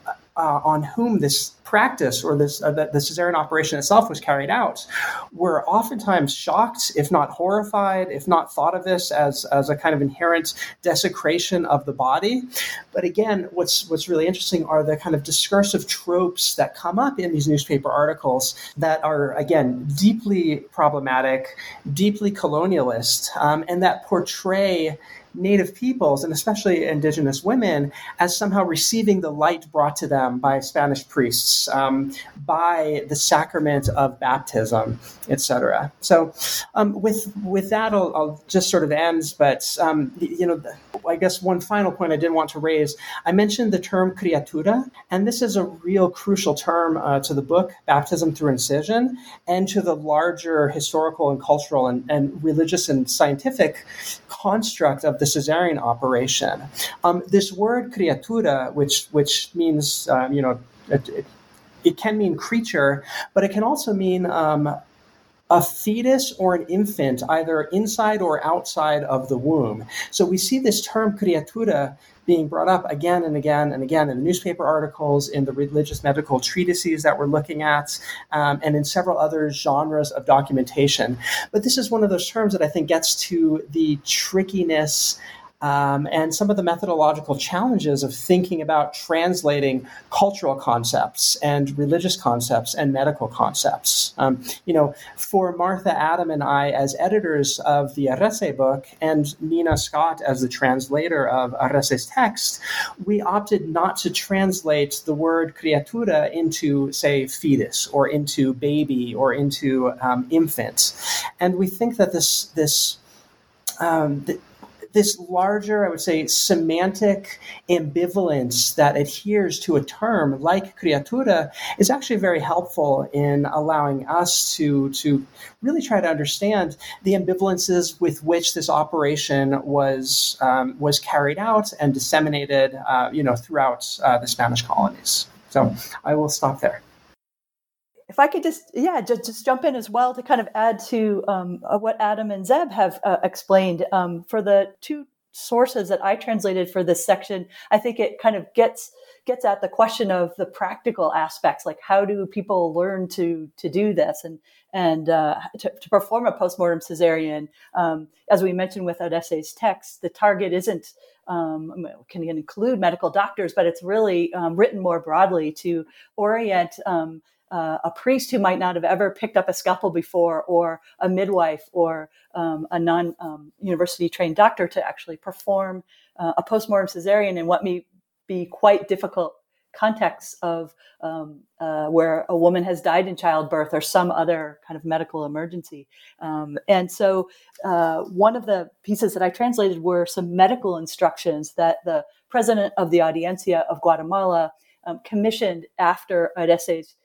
uh, on whom this practice or this uh, the, the cesarean operation itself was carried out were oftentimes shocked, if not horrified, if not thought of this as, as a kind of inherent desecration of the body. But again, what's what's really interesting are the kind of discursive tropes that come up in these newspaper articles that are again deeply problematic, deeply colonialist, um, and that portray Native peoples, and especially Indigenous women, as somehow receiving the light brought to them by Spanish priests, um, by the sacrament of baptism, etc. So, um, with with that, I'll, I'll, just sort of end. But um, you know, I guess one final point I did want to raise. I mentioned the term criatura, and this is a real crucial term uh, to the book Baptism Through Incision, and to the larger historical and cultural and, and religious and scientific construct of the cesarean operation. Um, this word criatura, which which means uh, you know it, it, it, can mean creature, but it can also mean um, a fetus or an infant either inside or outside of the womb. So we see this term criatura being brought up again and again and again in the newspaper articles, in the religious medical treatises that we're looking at, um, and in several other genres of documentation. But this is one of those terms that I think gets to the trickiness um, and some of the methodological challenges of thinking about translating cultural concepts and religious concepts and medical concepts. Um, you know, for Martha, Adam, and I as editors of the Arrese book, and Nina Scott as the translator of Arrese's text, we opted not to translate the word criatura into, say, fetus or into baby or into um, infant. And we think that this this um, this larger, I would say, semantic ambivalence that adheres to a term like criatura is actually very helpful in allowing us to, to really try to understand the ambivalences with which this operation was, um, was carried out and disseminated uh, you know, throughout uh, the Spanish colonies. So I will stop there if I could just, yeah, just, just jump in as well to kind of add to um, uh, what Adam and Zeb have uh, explained um, for the two sources that I translated for this section. I think it kind of gets gets at the question of the practical aspects, like how do people learn to to do this and and uh, to, to, perform a postmortem cesarean. Um, as we mentioned with Arrese's text, the target isn't um, can include medical doctors, but it's really um, written more broadly to orient um, uh, a priest who might not have ever picked up a scalpel before, or a midwife, or um, a non um, university trained doctor to actually perform uh, a postmortem cesarean in what may be quite difficult contexts of um, uh, where a woman has died in childbirth or some other kind of medical emergency. Um, and so, uh, one of the pieces that I translated were some medical instructions that the president of the Audiencia of Guatemala um, commissioned after Arrese's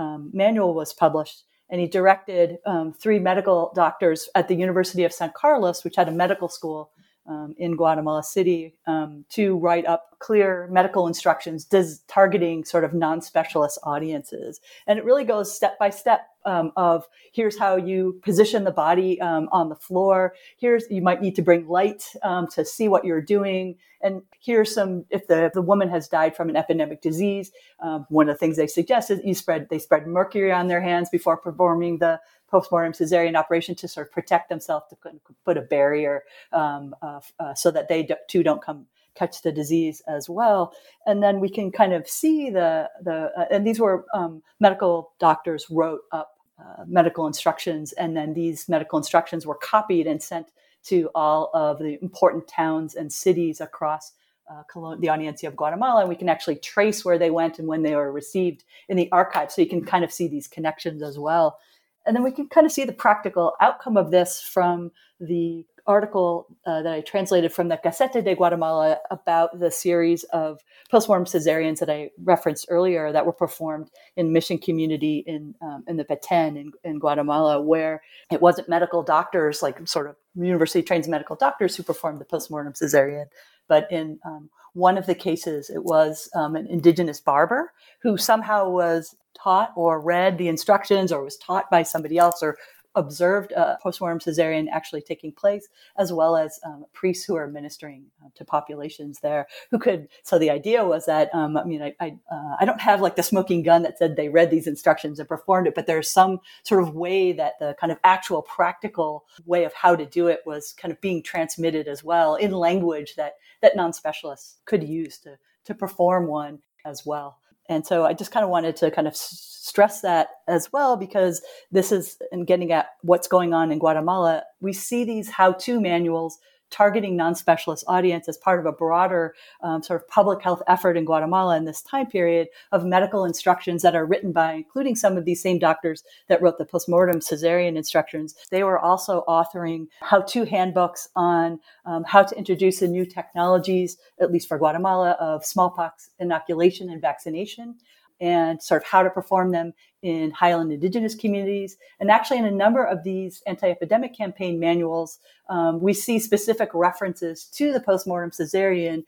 um, manual was published, and he directed um, three medical doctors at the University of San Carlos, which had a medical school um, in Guatemala City, um, to write up clear medical instructions does, targeting sort of non-specialist audiences. And it really goes step by step um, of here's how you position the body um, on the floor. Here's you might need to bring light um, to see what you're doing. And here's some if the if the woman has died from an epidemic disease. Um, one of the things they suggest is you spread they spread mercury on their hands before performing the postmortem cesarean operation to sort of protect themselves to put a barrier um, uh, uh, so that they do, too don't come catch the disease as well. And then we can kind of see the the uh, and these were um, medical doctors wrote up uh, medical instructions, and then these medical instructions were copied and sent to all of the important towns and cities across. Uh, the Audiencia of Guatemala, and we can actually trace where they went and when they were received in the archive. So you can kind of see these connections as well. And then we can kind of see the practical outcome of this from the article uh, that I translated from the Gaceta de Guatemala about the series of postmortem cesareans that I referenced earlier that were performed in mission community in um, in the Petén in, in, Guatemala, where it wasn't medical doctors like sort of university trained medical doctors who performed the postmortem cesarean, but in um, one of the cases, it was um, an indigenous barber who somehow was taught or read the instructions or was taught by somebody else or observed a postmortem cesarean actually taking place, as well as um, priests who are ministering uh, to populations there who could. So the idea was that um, I mean I I, uh, I, don't have like the smoking gun that said they read these instructions and performed it, but there's some sort of way that the kind of actual practical way of how to do it was kind of being transmitted as well in language that that non-specialists could use to to perform one as well. And so I just kind of wanted to kind of stress that as well because this is in getting at what's going on in Guatemala. We see these how-to manuals targeting non-specialist audience as part of a broader um, sort of public health effort in Guatemala in this time period of medical instructions that are written by, including some of these same doctors that wrote the postmortem cesarean instructions. They were also authoring how-to handbooks on um, how to introduce the new technologies, at least for Guatemala, of smallpox inoculation and vaccination and sort of how to perform them in Highland Indigenous communities. And actually, in a number of these anti epidemic campaign manuals, um, we see specific references to the postmortem cesarean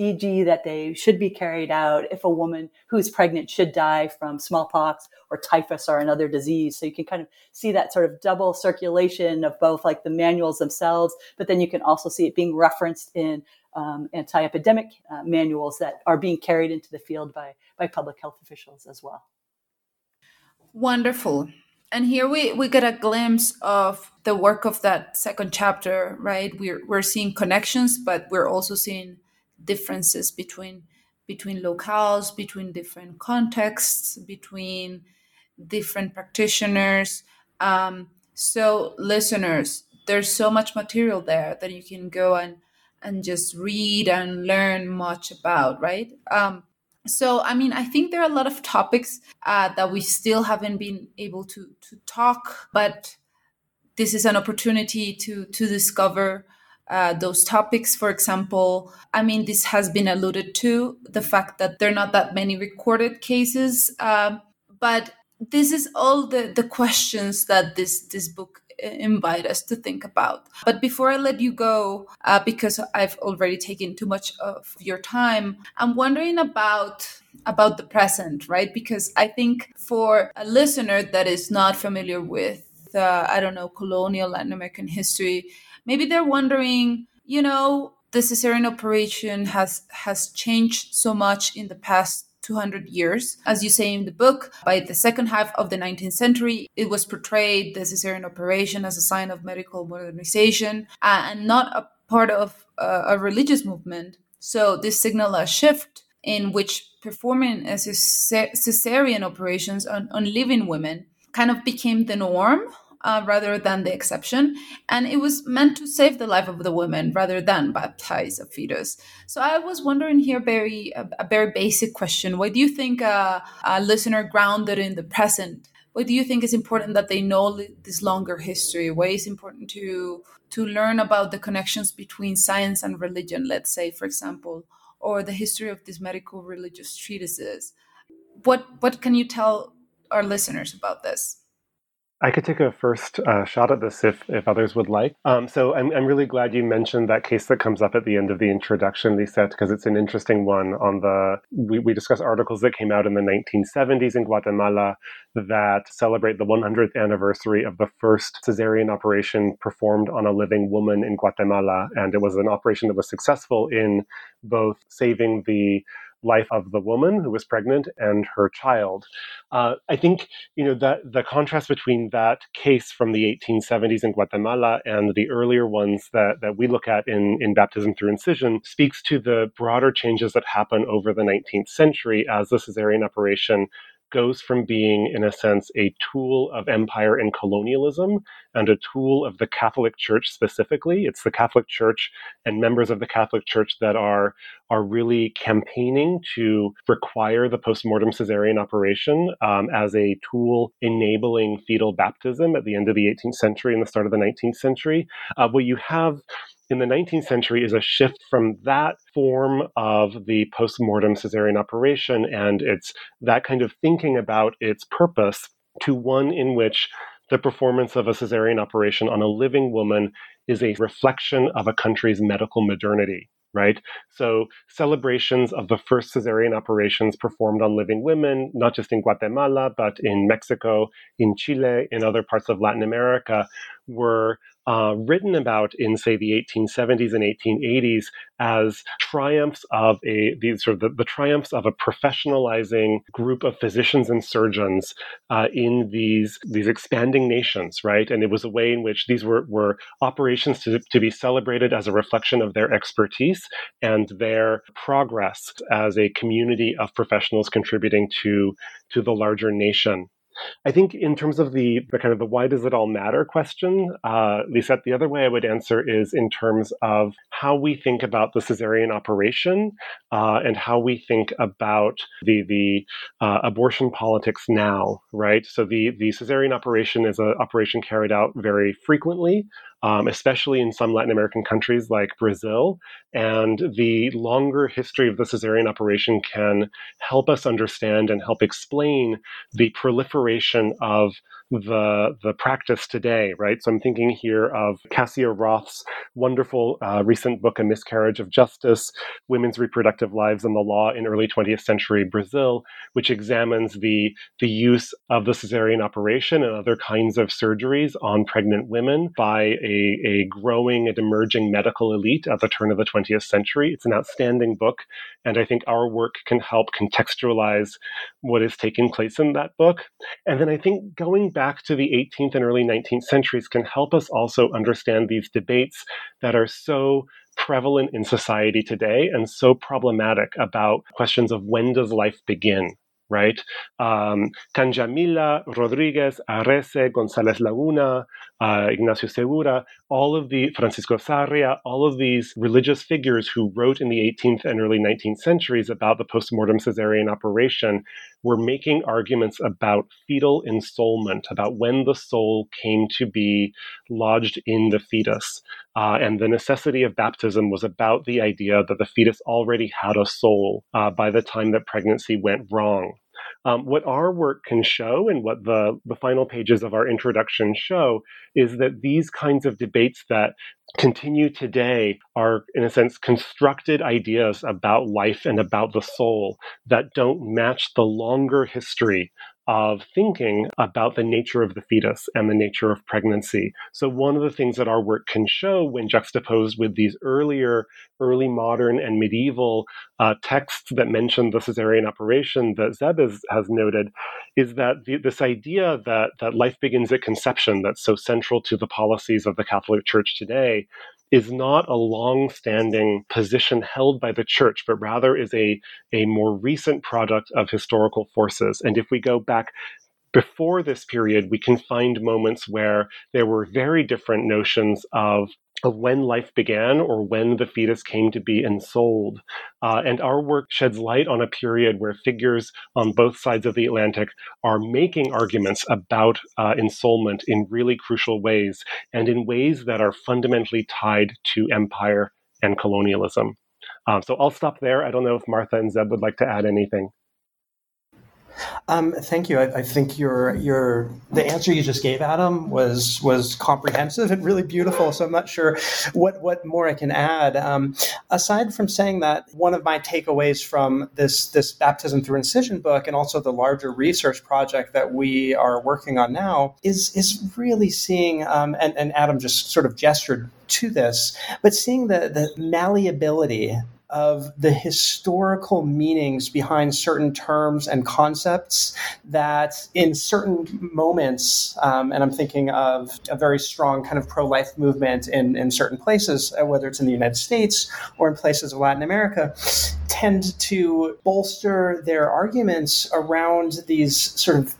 e.g., that they should be carried out if a woman who's pregnant should die from smallpox or typhus or another disease. So you can kind of see that sort of double circulation of both like the manuals themselves, but then you can also see it being referenced in um, anti-epidemic uh, manuals that are being carried into the field by by public health officials as well. Wonderful. And here we, we get a glimpse of the work of that second chapter, right? We're we're seeing connections, but we're also seeing differences between between locales, between different contexts, between different practitioners. Um, so listeners, there's so much material there that you can go and and just read and learn much about, right? Um, so, I mean, I think there are a lot of topics uh, that we still haven't been able to to talk, but this is an opportunity to to discover uh, those topics. For example, I mean, this has been alluded to the fact that there are not that many recorded cases, uh, but this is all the the questions that this this book invite us to think about. But before I let you go, uh, because I've already taken too much of your time, I'm wondering about about the present, right? Because I think for a listener that is not familiar with, uh, I don't know, colonial Latin American history, maybe they're wondering, you know, the cesarean operation has has changed so much in the past 200 years. As you say in the book, by the second half of the 19th century, it was portrayed the cesarean operation as a sign of medical modernization uh, and not a part of uh, a religious movement. So this signaled a shift in which performing a cesarean operations on, on living women kind of became the norm uh, rather than the exception. And it was meant to save the life of the woman rather than baptize a fetus. So I was wondering here, very a, a very basic question: Why do you think a, a listener grounded in the present? Why do you think it's important that they know this longer history? Why is important to to learn about the connections between science and religion? Let's say, for example, or the history of these medical religious treatises. What what can you tell our listeners about this? I could take a first uh, shot at this if, if others would like. Um, so I'm, I'm really glad you mentioned that case that comes up at the end of the introduction, Lisette, because it's an interesting one. On the we, we discuss articles that came out in the 1970s in Guatemala that celebrate the 100th anniversary of the first cesarean operation performed on a living woman in Guatemala, and it was an operation that was successful in both saving the life of the woman who was pregnant and her child. Uh, I think you know that the contrast between that case from the 1870s in Guatemala and the earlier ones that, that we look at in, in baptism through incision speaks to the broader changes that happen over the 19th century as the cesarean operation goes from being, in a sense, a tool of empire and colonialism and a tool of the Catholic Church specifically. It's the Catholic Church and members of the Catholic Church that are are really campaigning to require the postmortem cesarean operation um, as a tool enabling fetal baptism at the end of the 18th century and the start of the 19th century. Uh, what you have in the 19th century is a shift from that form of the post-mortem cesarean operation and it's that kind of thinking about its purpose to one in which the performance of a cesarean operation on a living woman is a reflection of a country's medical modernity right? So celebrations of the first cesarean operations performed on living women, not just in Guatemala, but in Mexico, in Chile, in other parts of Latin America, were uh, written about in, say, the 1870s and 1880s as triumphs of a these sort of the, the triumphs of a professionalizing group of physicians and surgeons uh, in these these expanding nations, right? And it was a way in which these were were operations to, to be celebrated as a reflection of their expertise and their progress as a community of professionals contributing to to the larger nation. I think in terms of the, the kind of the why does it all matter question, uh, Lisette, the other way I would answer is in terms of how we think about the cesarean operation uh, and how we think about the the uh, abortion politics now, right? So the the cesarean operation is an operation carried out very frequently um, especially in some Latin American countries like Brazil. And the longer history of the cesarean operation can help us understand and help explain the proliferation of the the practice today, right? So I'm thinking here of Cassia Roth's wonderful uh, recent book, A Miscarriage of Justice: Women's Reproductive Lives and the Law in Early 20th Century Brazil, which examines the the use of the cesarean operation and other kinds of surgeries on pregnant women by a, a growing and emerging medical elite at the turn of the 20th century. It's an outstanding book, and I think our work can help contextualize what is taking place in that book. And then I think going back to the 18th and early 19th centuries can help us also understand these debates that are so prevalent in society today and so problematic about questions of when does life begin right? Um, Cangiamila, Rodriguez, Arrese, Gonzalez Laguna, uh, Ignacio Segura, all of the Francisco Sarria, all of these religious figures who wrote in the 18th and early 19th centuries about the postmortem cesarean operation were making arguments about fetal ensoulment, about when the soul came to be lodged in the fetus. Uh, and the necessity of baptism was about the idea that the fetus already had a soul uh, by the time that pregnancy went wrong. Um, what our work can show and what the, the final pages of our introduction show is that these kinds of debates that continue today are, in a sense, constructed ideas about life and about the soul that don't match the longer history of thinking about the nature of the fetus and the nature of pregnancy. So, one of the things that our work can show when juxtaposed with these earlier, early modern, and medieval uh, texts that mention the cesarean operation that Zeb is, has noted is that the, this idea that, that life begins at conception, that's so central to the policies of the Catholic Church today, is not a long-standing position held by the church, but rather is a, a more recent product of historical forces. And if we go back before this period, we can find moments where there were very different notions of of when life began or when the fetus came to be ensouled. Uh, and our work sheds light on a period where figures on both sides of the Atlantic are making arguments about uh, ensoulment in really crucial ways and in ways that are fundamentally tied to empire and colonialism. Um, so I'll stop there. I don't know if Martha and Zeb would like to add anything. Um, thank you. I, I, think your your the answer you just gave, Adam, was was comprehensive and really beautiful. So I'm not sure what what more I can add. Um, aside from saying that, one of my takeaways from this this baptism through incision book and also the larger research project that we are working on now is is really seeing um, and and Adam just sort of gestured to this, but seeing the the malleability of the historical meanings behind certain terms and concepts that in certain moments, um, and I'm thinking of a very strong kind of pro life movement in, in certain places, uh, whether it's in the United States or in places of Latin America, tend to bolster their arguments around these sort of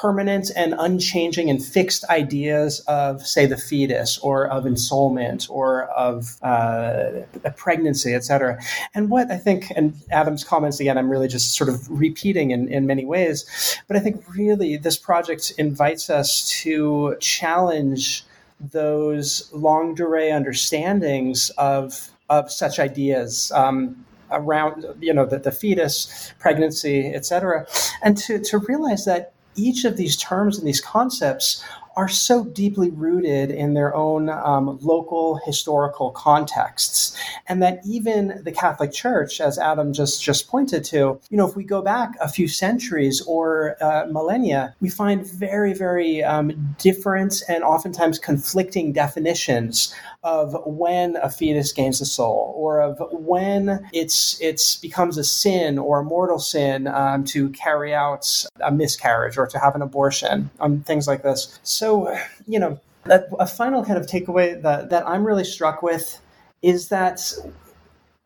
permanent and unchanging and fixed ideas of, say, the fetus or of ensoulment or of uh, a pregnancy, et cetera. And what I think, and Adam's comments again, I'm really just sort of repeating in, in many ways, but I think really this project invites us to challenge those longue durée understandings of of such ideas. Um, around you know the, the fetus pregnancy et cetera and to, to realize that each of these terms and these concepts are so deeply rooted in their own um, local historical contexts. And that even the catholic church as adam just just pointed to you know if we go back a few centuries or uh, millennia we find very very um, different and oftentimes conflicting definitions of when a fetus gains a soul, or of when it's it's becomes a sin or a mortal sin um, to carry out a miscarriage or to have an abortion, um, things like this. So, you know, a, a final kind of takeaway that that I'm really struck with is that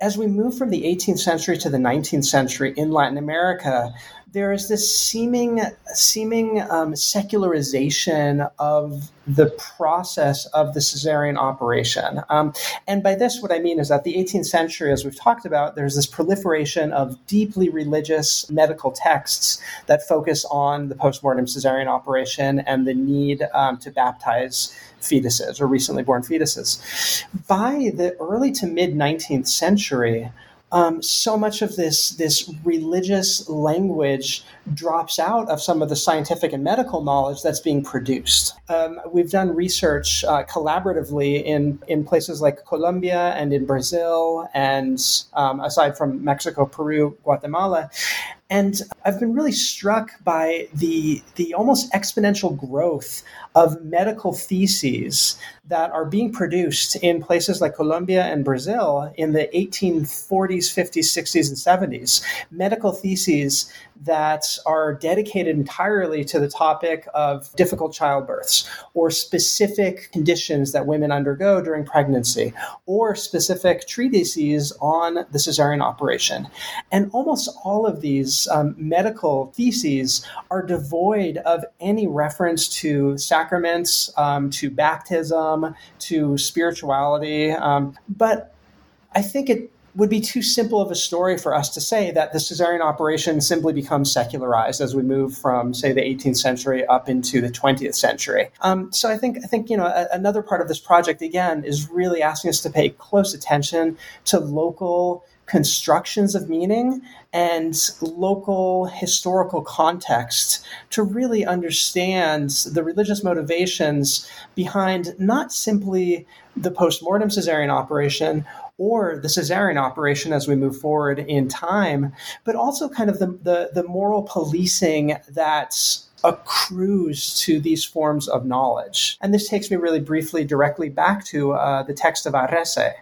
as we move from the 18th century to the 19th century in Latin America, there is this seeming seeming um, secularization of the process of the cesarean operation. Um, and by this, what I mean is that the 18th century, as we've talked about, there's this proliferation of deeply religious medical texts that focus on the postmortem cesarean operation and the need um, to baptize fetuses or recently born fetuses. By the early to mid 19th century, um, so much of this this religious language drops out of some of the scientific and medical knowledge that's being produced. Um, we've done research uh, collaboratively in in places like Colombia and in Brazil, and um, aside from Mexico, Peru, Guatemala, and I've been really struck by the the almost exponential growth of medical theses that are being produced in places like Colombia and Brazil in the 1840s, 50s, 60s, and 70s. Medical theses that are dedicated entirely to the topic of difficult childbirths or specific conditions that women undergo during pregnancy or specific treatises on the cesarean operation. And almost all of these um, medical theses are devoid of any reference to sacraments, um, to baptism, to spirituality. Um, but I think it would be too simple of a story for us to say that the cesarean operation simply becomes secularized as we move from, say, the 18th century up into the 20th century. Um, so I think I think you know a, another part of this project again is really asking us to pay close attention to local constructions of meaning and local historical context to really understand the religious motivations behind not simply the post-mortem cesarean operation or the cesarean operation as we move forward in time, but also kind of the, the, the moral policing that accrues to these forms of knowledge. And this takes me really briefly directly back to uh, the text of Arrese.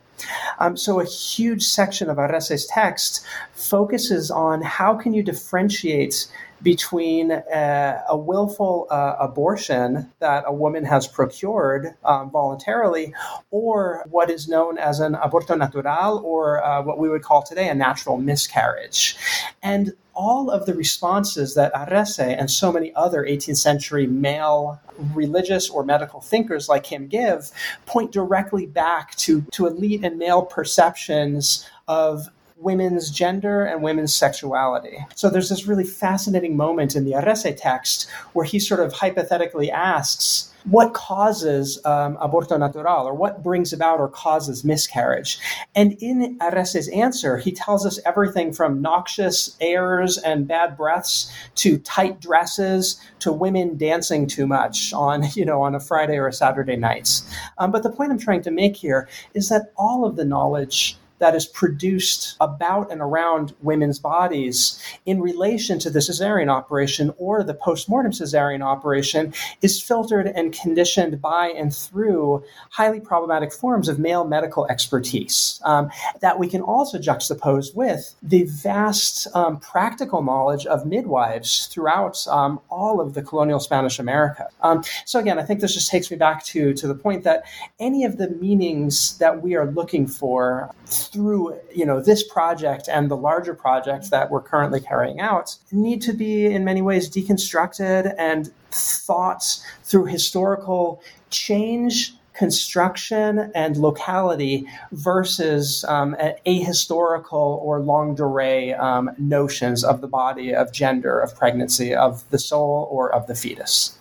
Um, so a huge section of Arrese's text focuses on how can you differentiate between a, a willful uh, abortion that a woman has procured um, voluntarily or what is known as an aborto natural or uh, what we would call today a natural miscarriage. And all of the responses that Arrese and so many other 18th century male religious or medical thinkers like him give point directly back to, to elite and male perceptions of women's gender and women's sexuality. So there's this really fascinating moment in the Arrese text where he sort of hypothetically asks, what causes um, aborto natural or what brings about or causes miscarriage. And in Arrese's answer, he tells us everything from noxious airs and bad breaths to tight dresses to women dancing too much on, *laughs* you know, on a Friday or a Saturday nights. Um, but the point I'm trying to make here is that all of the knowledge that is produced about and around women's bodies in relation to the cesarean operation or the postmortem cesarean operation is filtered and conditioned by and through highly problematic forms of male medical expertise um, that we can also juxtapose with the vast um, practical knowledge of midwives throughout um, all of the colonial Spanish America. Um, so again, I think this just takes me back to, to the point that any of the meanings that we are looking for through you know this project and the larger projects that we're currently carrying out need to be in many ways deconstructed and thought through historical change construction and locality versus um, ahistorical or longue durée um, notions of the body, of gender, of pregnancy, of the soul, or of the fetus.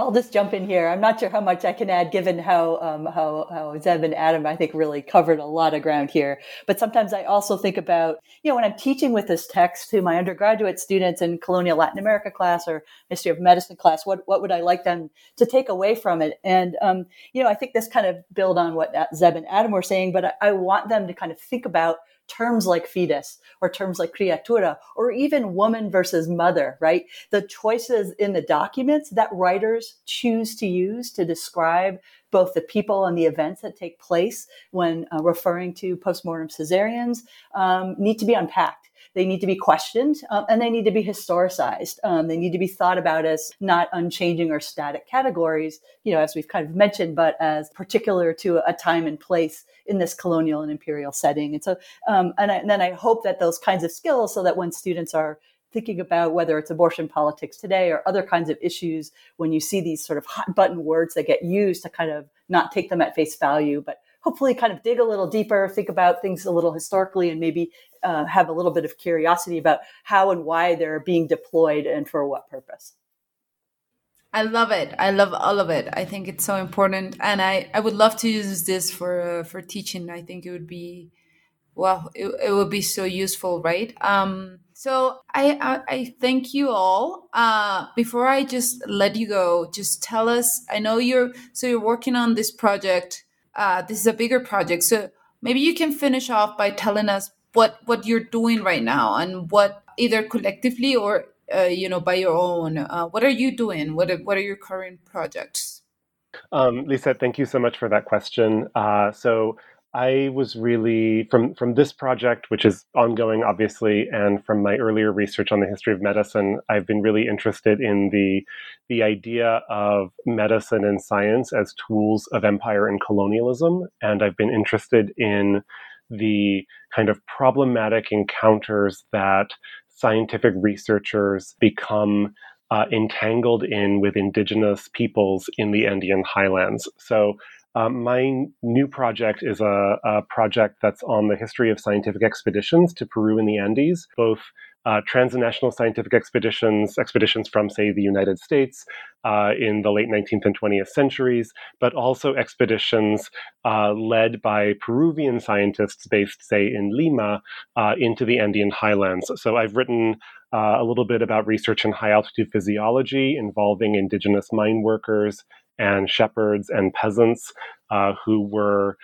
I'll just jump in here. I'm not sure how much I can add, given how um, how how Zeb and Adam I think really covered a lot of ground here. But sometimes I also think about you know when I'm teaching with this text to my undergraduate students in colonial Latin America class or history of medicine class, what what would I like them to take away from it? And um, you know I think this kind of build on what Zeb and Adam were saying, but I, I want them to kind of think about terms like fetus or terms like criatura or even woman versus mother, right? The choices in the documents that writers choose to use to describe both the people and the events that take place when uh, referring to postmortem cesareans um, need to be unpacked. They need to be questioned um, and they need to be historicized. Um, they need to be thought about as not unchanging or static categories, you know, as we've kind of mentioned, but as particular to a time and place in this colonial and imperial setting. And so, um, and, I, and then I hope that those kinds of skills, so that when students are thinking about whether it's abortion politics today or other kinds of issues, when you see these sort of hot button words that get used to kind of not take them at face value, but hopefully kind of dig a little deeper, think about things a little historically, and maybe uh, have a little bit of curiosity about how and why they're being deployed and for what purpose. I love it. I love all of it. I think it's so important, and I, I would love to use this for uh, for teaching. I think it would be well, it, it would be so useful, right? Um, so I, I, I thank you all. Uh, before I just let you go, just tell us. I know you're so you're working on this project. Uh, this is a bigger project, so maybe you can finish off by telling us what what you're doing right now and what either collectively or uh, you know by your own. Uh, what are you doing? What are, what are your current projects? Um, Lisa, thank you so much for that question. Uh, so I was really from from this project, which is ongoing, obviously, and from my earlier research on the history of medicine, I've been really interested in the the idea of medicine and science as tools of empire and colonialism, and I've been interested in the kind of problematic encounters that scientific researchers become uh, entangled in with indigenous peoples in the Andean highlands. So um, my new project is a, a, project that's on the history of scientific expeditions to Peru and the Andes, both uh, transnational scientific expeditions, expeditions from, say, the United States uh, in the late 19th and 20th centuries, but also expeditions uh, led by Peruvian scientists based, say, in Lima uh, into the Andean highlands. So I've written uh, a little bit about research in high altitude physiology involving indigenous mine workers and shepherds and peasants uh, who were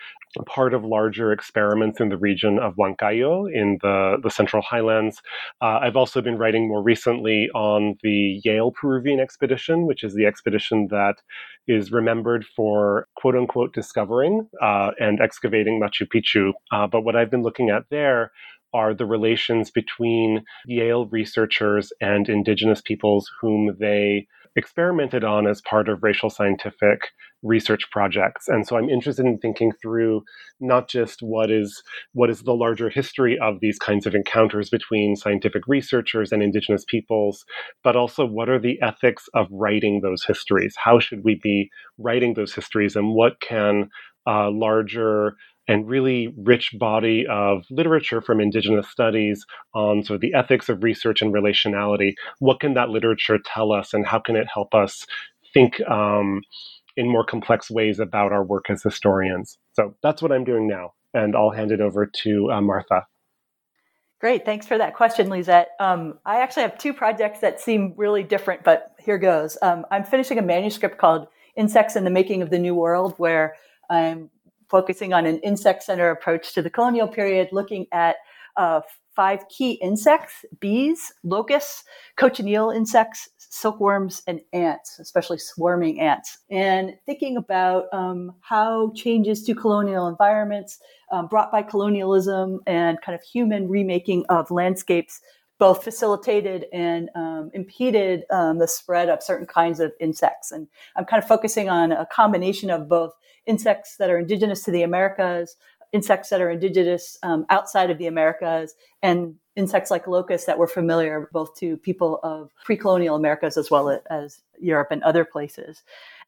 part of larger experiments in the region of Huancayo in the, the Central Highlands. Uh, I've also been writing more recently on the Yale Peruvian expedition, which is the expedition that is remembered for quote unquote discovering uh, and excavating Machu Picchu. Uh, but what I've been looking at there are the relations between Yale researchers and indigenous peoples whom they experimented on as part of racial scientific research projects. And so i'm interested in thinking through not just what is what is the larger history of these kinds of encounters between scientific researchers and indigenous peoples but also what are the ethics of writing those histories? How should we be writing those histories and what can uh, larger and really rich body of literature from indigenous studies on sort of the ethics of research and relationality. What can that literature tell us, and how can it help us think um, in more complex ways about our work as historians? So that's what I'm doing now, and I'll hand it over to uh, Martha. Great, thanks for that question, Lisette. Um, I actually have two projects that seem really different, but here goes. Um, I'm finishing a manuscript called Insects in the Making of the New World, where I'm focusing on an insect center approach to the colonial period, looking at uh, five key insects bees, locusts, cochineal insects, silkworms, and ants, especially swarming ants, and thinking about um, how changes to colonial environments um, brought by colonialism and kind of human remaking of landscapes both facilitated and um, impeded um, the spread of certain kinds of insects. And I'm kind of focusing on a combination of both insects that are indigenous to the Americas, insects that are indigenous um, outside of the Americas, and insects like locusts that were familiar both to people of pre-colonial Americas as well as Europe and other places.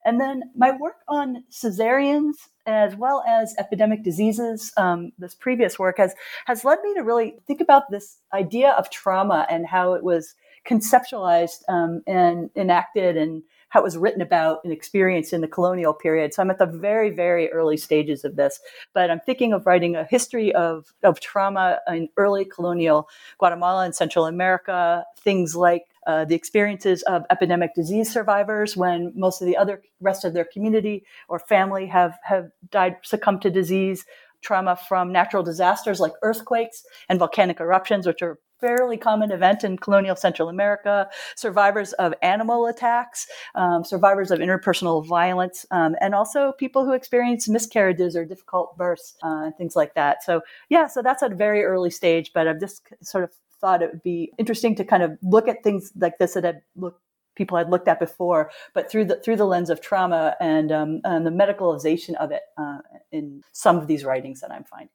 And then my work on Caesareans as well as epidemic diseases, um, this previous work has has led me to really think about this idea of trauma and how it was conceptualized um, and enacted and how it was written about and experienced in the colonial period. So I'm at the very, very early stages of this, but I'm thinking of writing a history of, of trauma in early colonial Guatemala and Central America, things like uh, the experiences of epidemic disease survivors when most of the other rest of their community or family have, have died, succumbed to disease, trauma from natural disasters like earthquakes and volcanic eruptions, which are fairly common event in colonial Central America, survivors of animal attacks, um, survivors of interpersonal violence, um, and also people who experience miscarriages or difficult births, uh, things like that. So, yeah, so that's at a very early stage, but I've just sort of thought it would be interesting to kind of look at things like this that had looked people had looked at before, but through the through the lens of trauma and, um, and the medicalization of it uh, in some of these writings that I'm finding.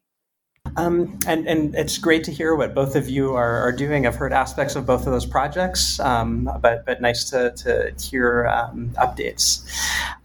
Um, and, and it's great to hear what both of you are, are doing. I've heard aspects of both of those projects, um, but, but nice to, to hear um, updates.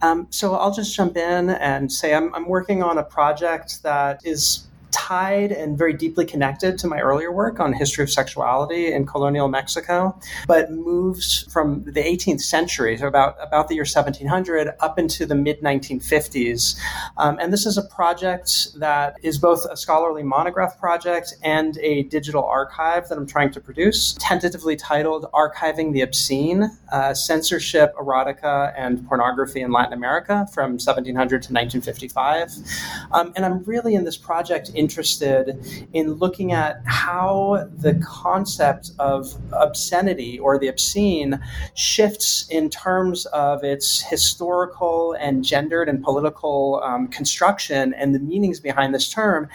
Um, so I'll just jump in and say I'm, I'm working on a project that is tied and very deeply connected to my earlier work on history of sexuality in colonial Mexico, but moves from the 18th century, so about, about the year 1700, up into the mid 1950s. Um, and this is a project that is both a scholarly monograph project and a digital archive that I'm trying to produce, tentatively titled Archiving the Obscene uh, Censorship, Erotica, and Pornography in Latin America from 1700 to 1955. Um, and I'm really in this project interested in looking at how the concept of obscenity or the obscene shifts in terms of its historical and gendered and political um, construction and the meanings behind this term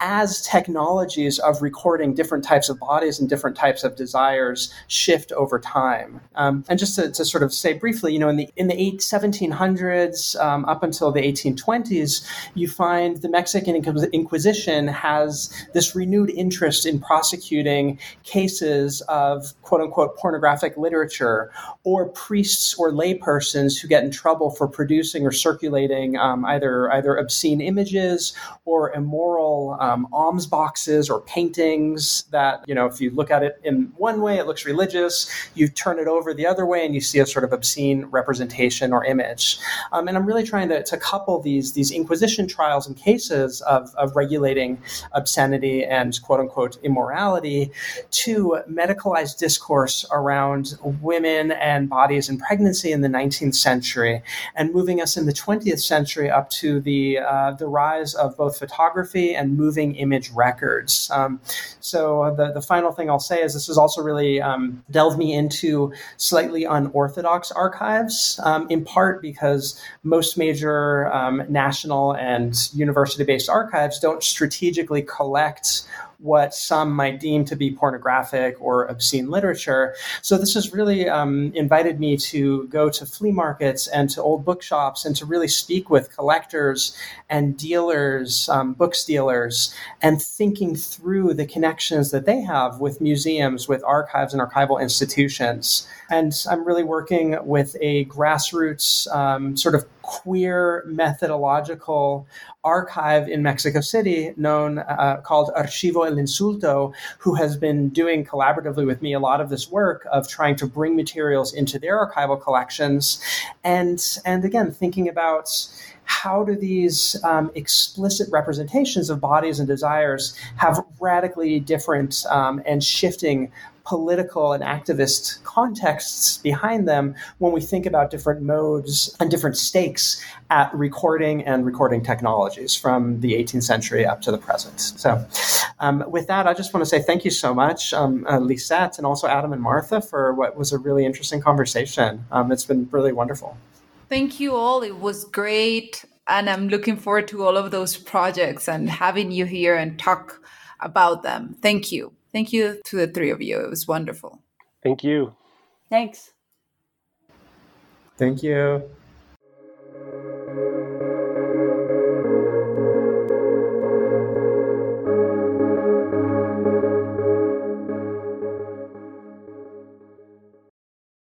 as technologies of recording different types of bodies and different types of desires shift over time. Um, and just to, to, sort of say briefly, you know, in the in the eight, 1700s um, up until the 1820s, you find the Mexican Inquisition has this renewed interest in prosecuting cases of quote unquote pornographic literature or priests or laypersons who get in trouble for producing or circulating um, either either obscene images or immoral um, alms boxes or paintings that, you know, if you look at it in one way, it looks religious. You turn it over the other way and you see a sort of obscene representation or image. Um, and I'm really trying to, to couple these, these Inquisition trials and cases of, of regulating obscenity and quote unquote immorality to medicalized discourse around women and bodies and pregnancy in the 19th century and moving us in the 20th century up to the, uh, the rise of both photography and moving moving image records. Um, so uh, the, the final thing I'll say is this has also really um, delved me into slightly unorthodox archives, um, in part because most major um, national and university-based archives don't strategically collect what some might deem to be pornographic or obscene literature. So this has really um, invited me to go to flea markets and to old bookshops and to really speak with collectors and dealers, um, books dealers, and thinking through the connections that they have with museums, with archives and archival institutions. And I'm really working with a grassroots um, sort of queer methodological archive in Mexico City known uh, called Archivo El Insulto, who has been doing collaboratively with me a lot of this work of trying to bring materials into their archival collections, and and again thinking about how do these um, explicit representations of bodies and desires have radically different um, and shifting political and activist contexts behind them when we think about different modes and different stakes at recording and recording technologies from the 18th century up to the present. So, um, with that, I just want to say thank you so much, um, uh, Lisette, and also Adam and Martha for what was a really interesting conversation. Um, it's been really wonderful. Thank you all. It was great. And I'm looking forward to all of those projects and having you here and talk about them. Thank you. Thank you to the three of you. It was wonderful. Thank you. Thanks. Thank you.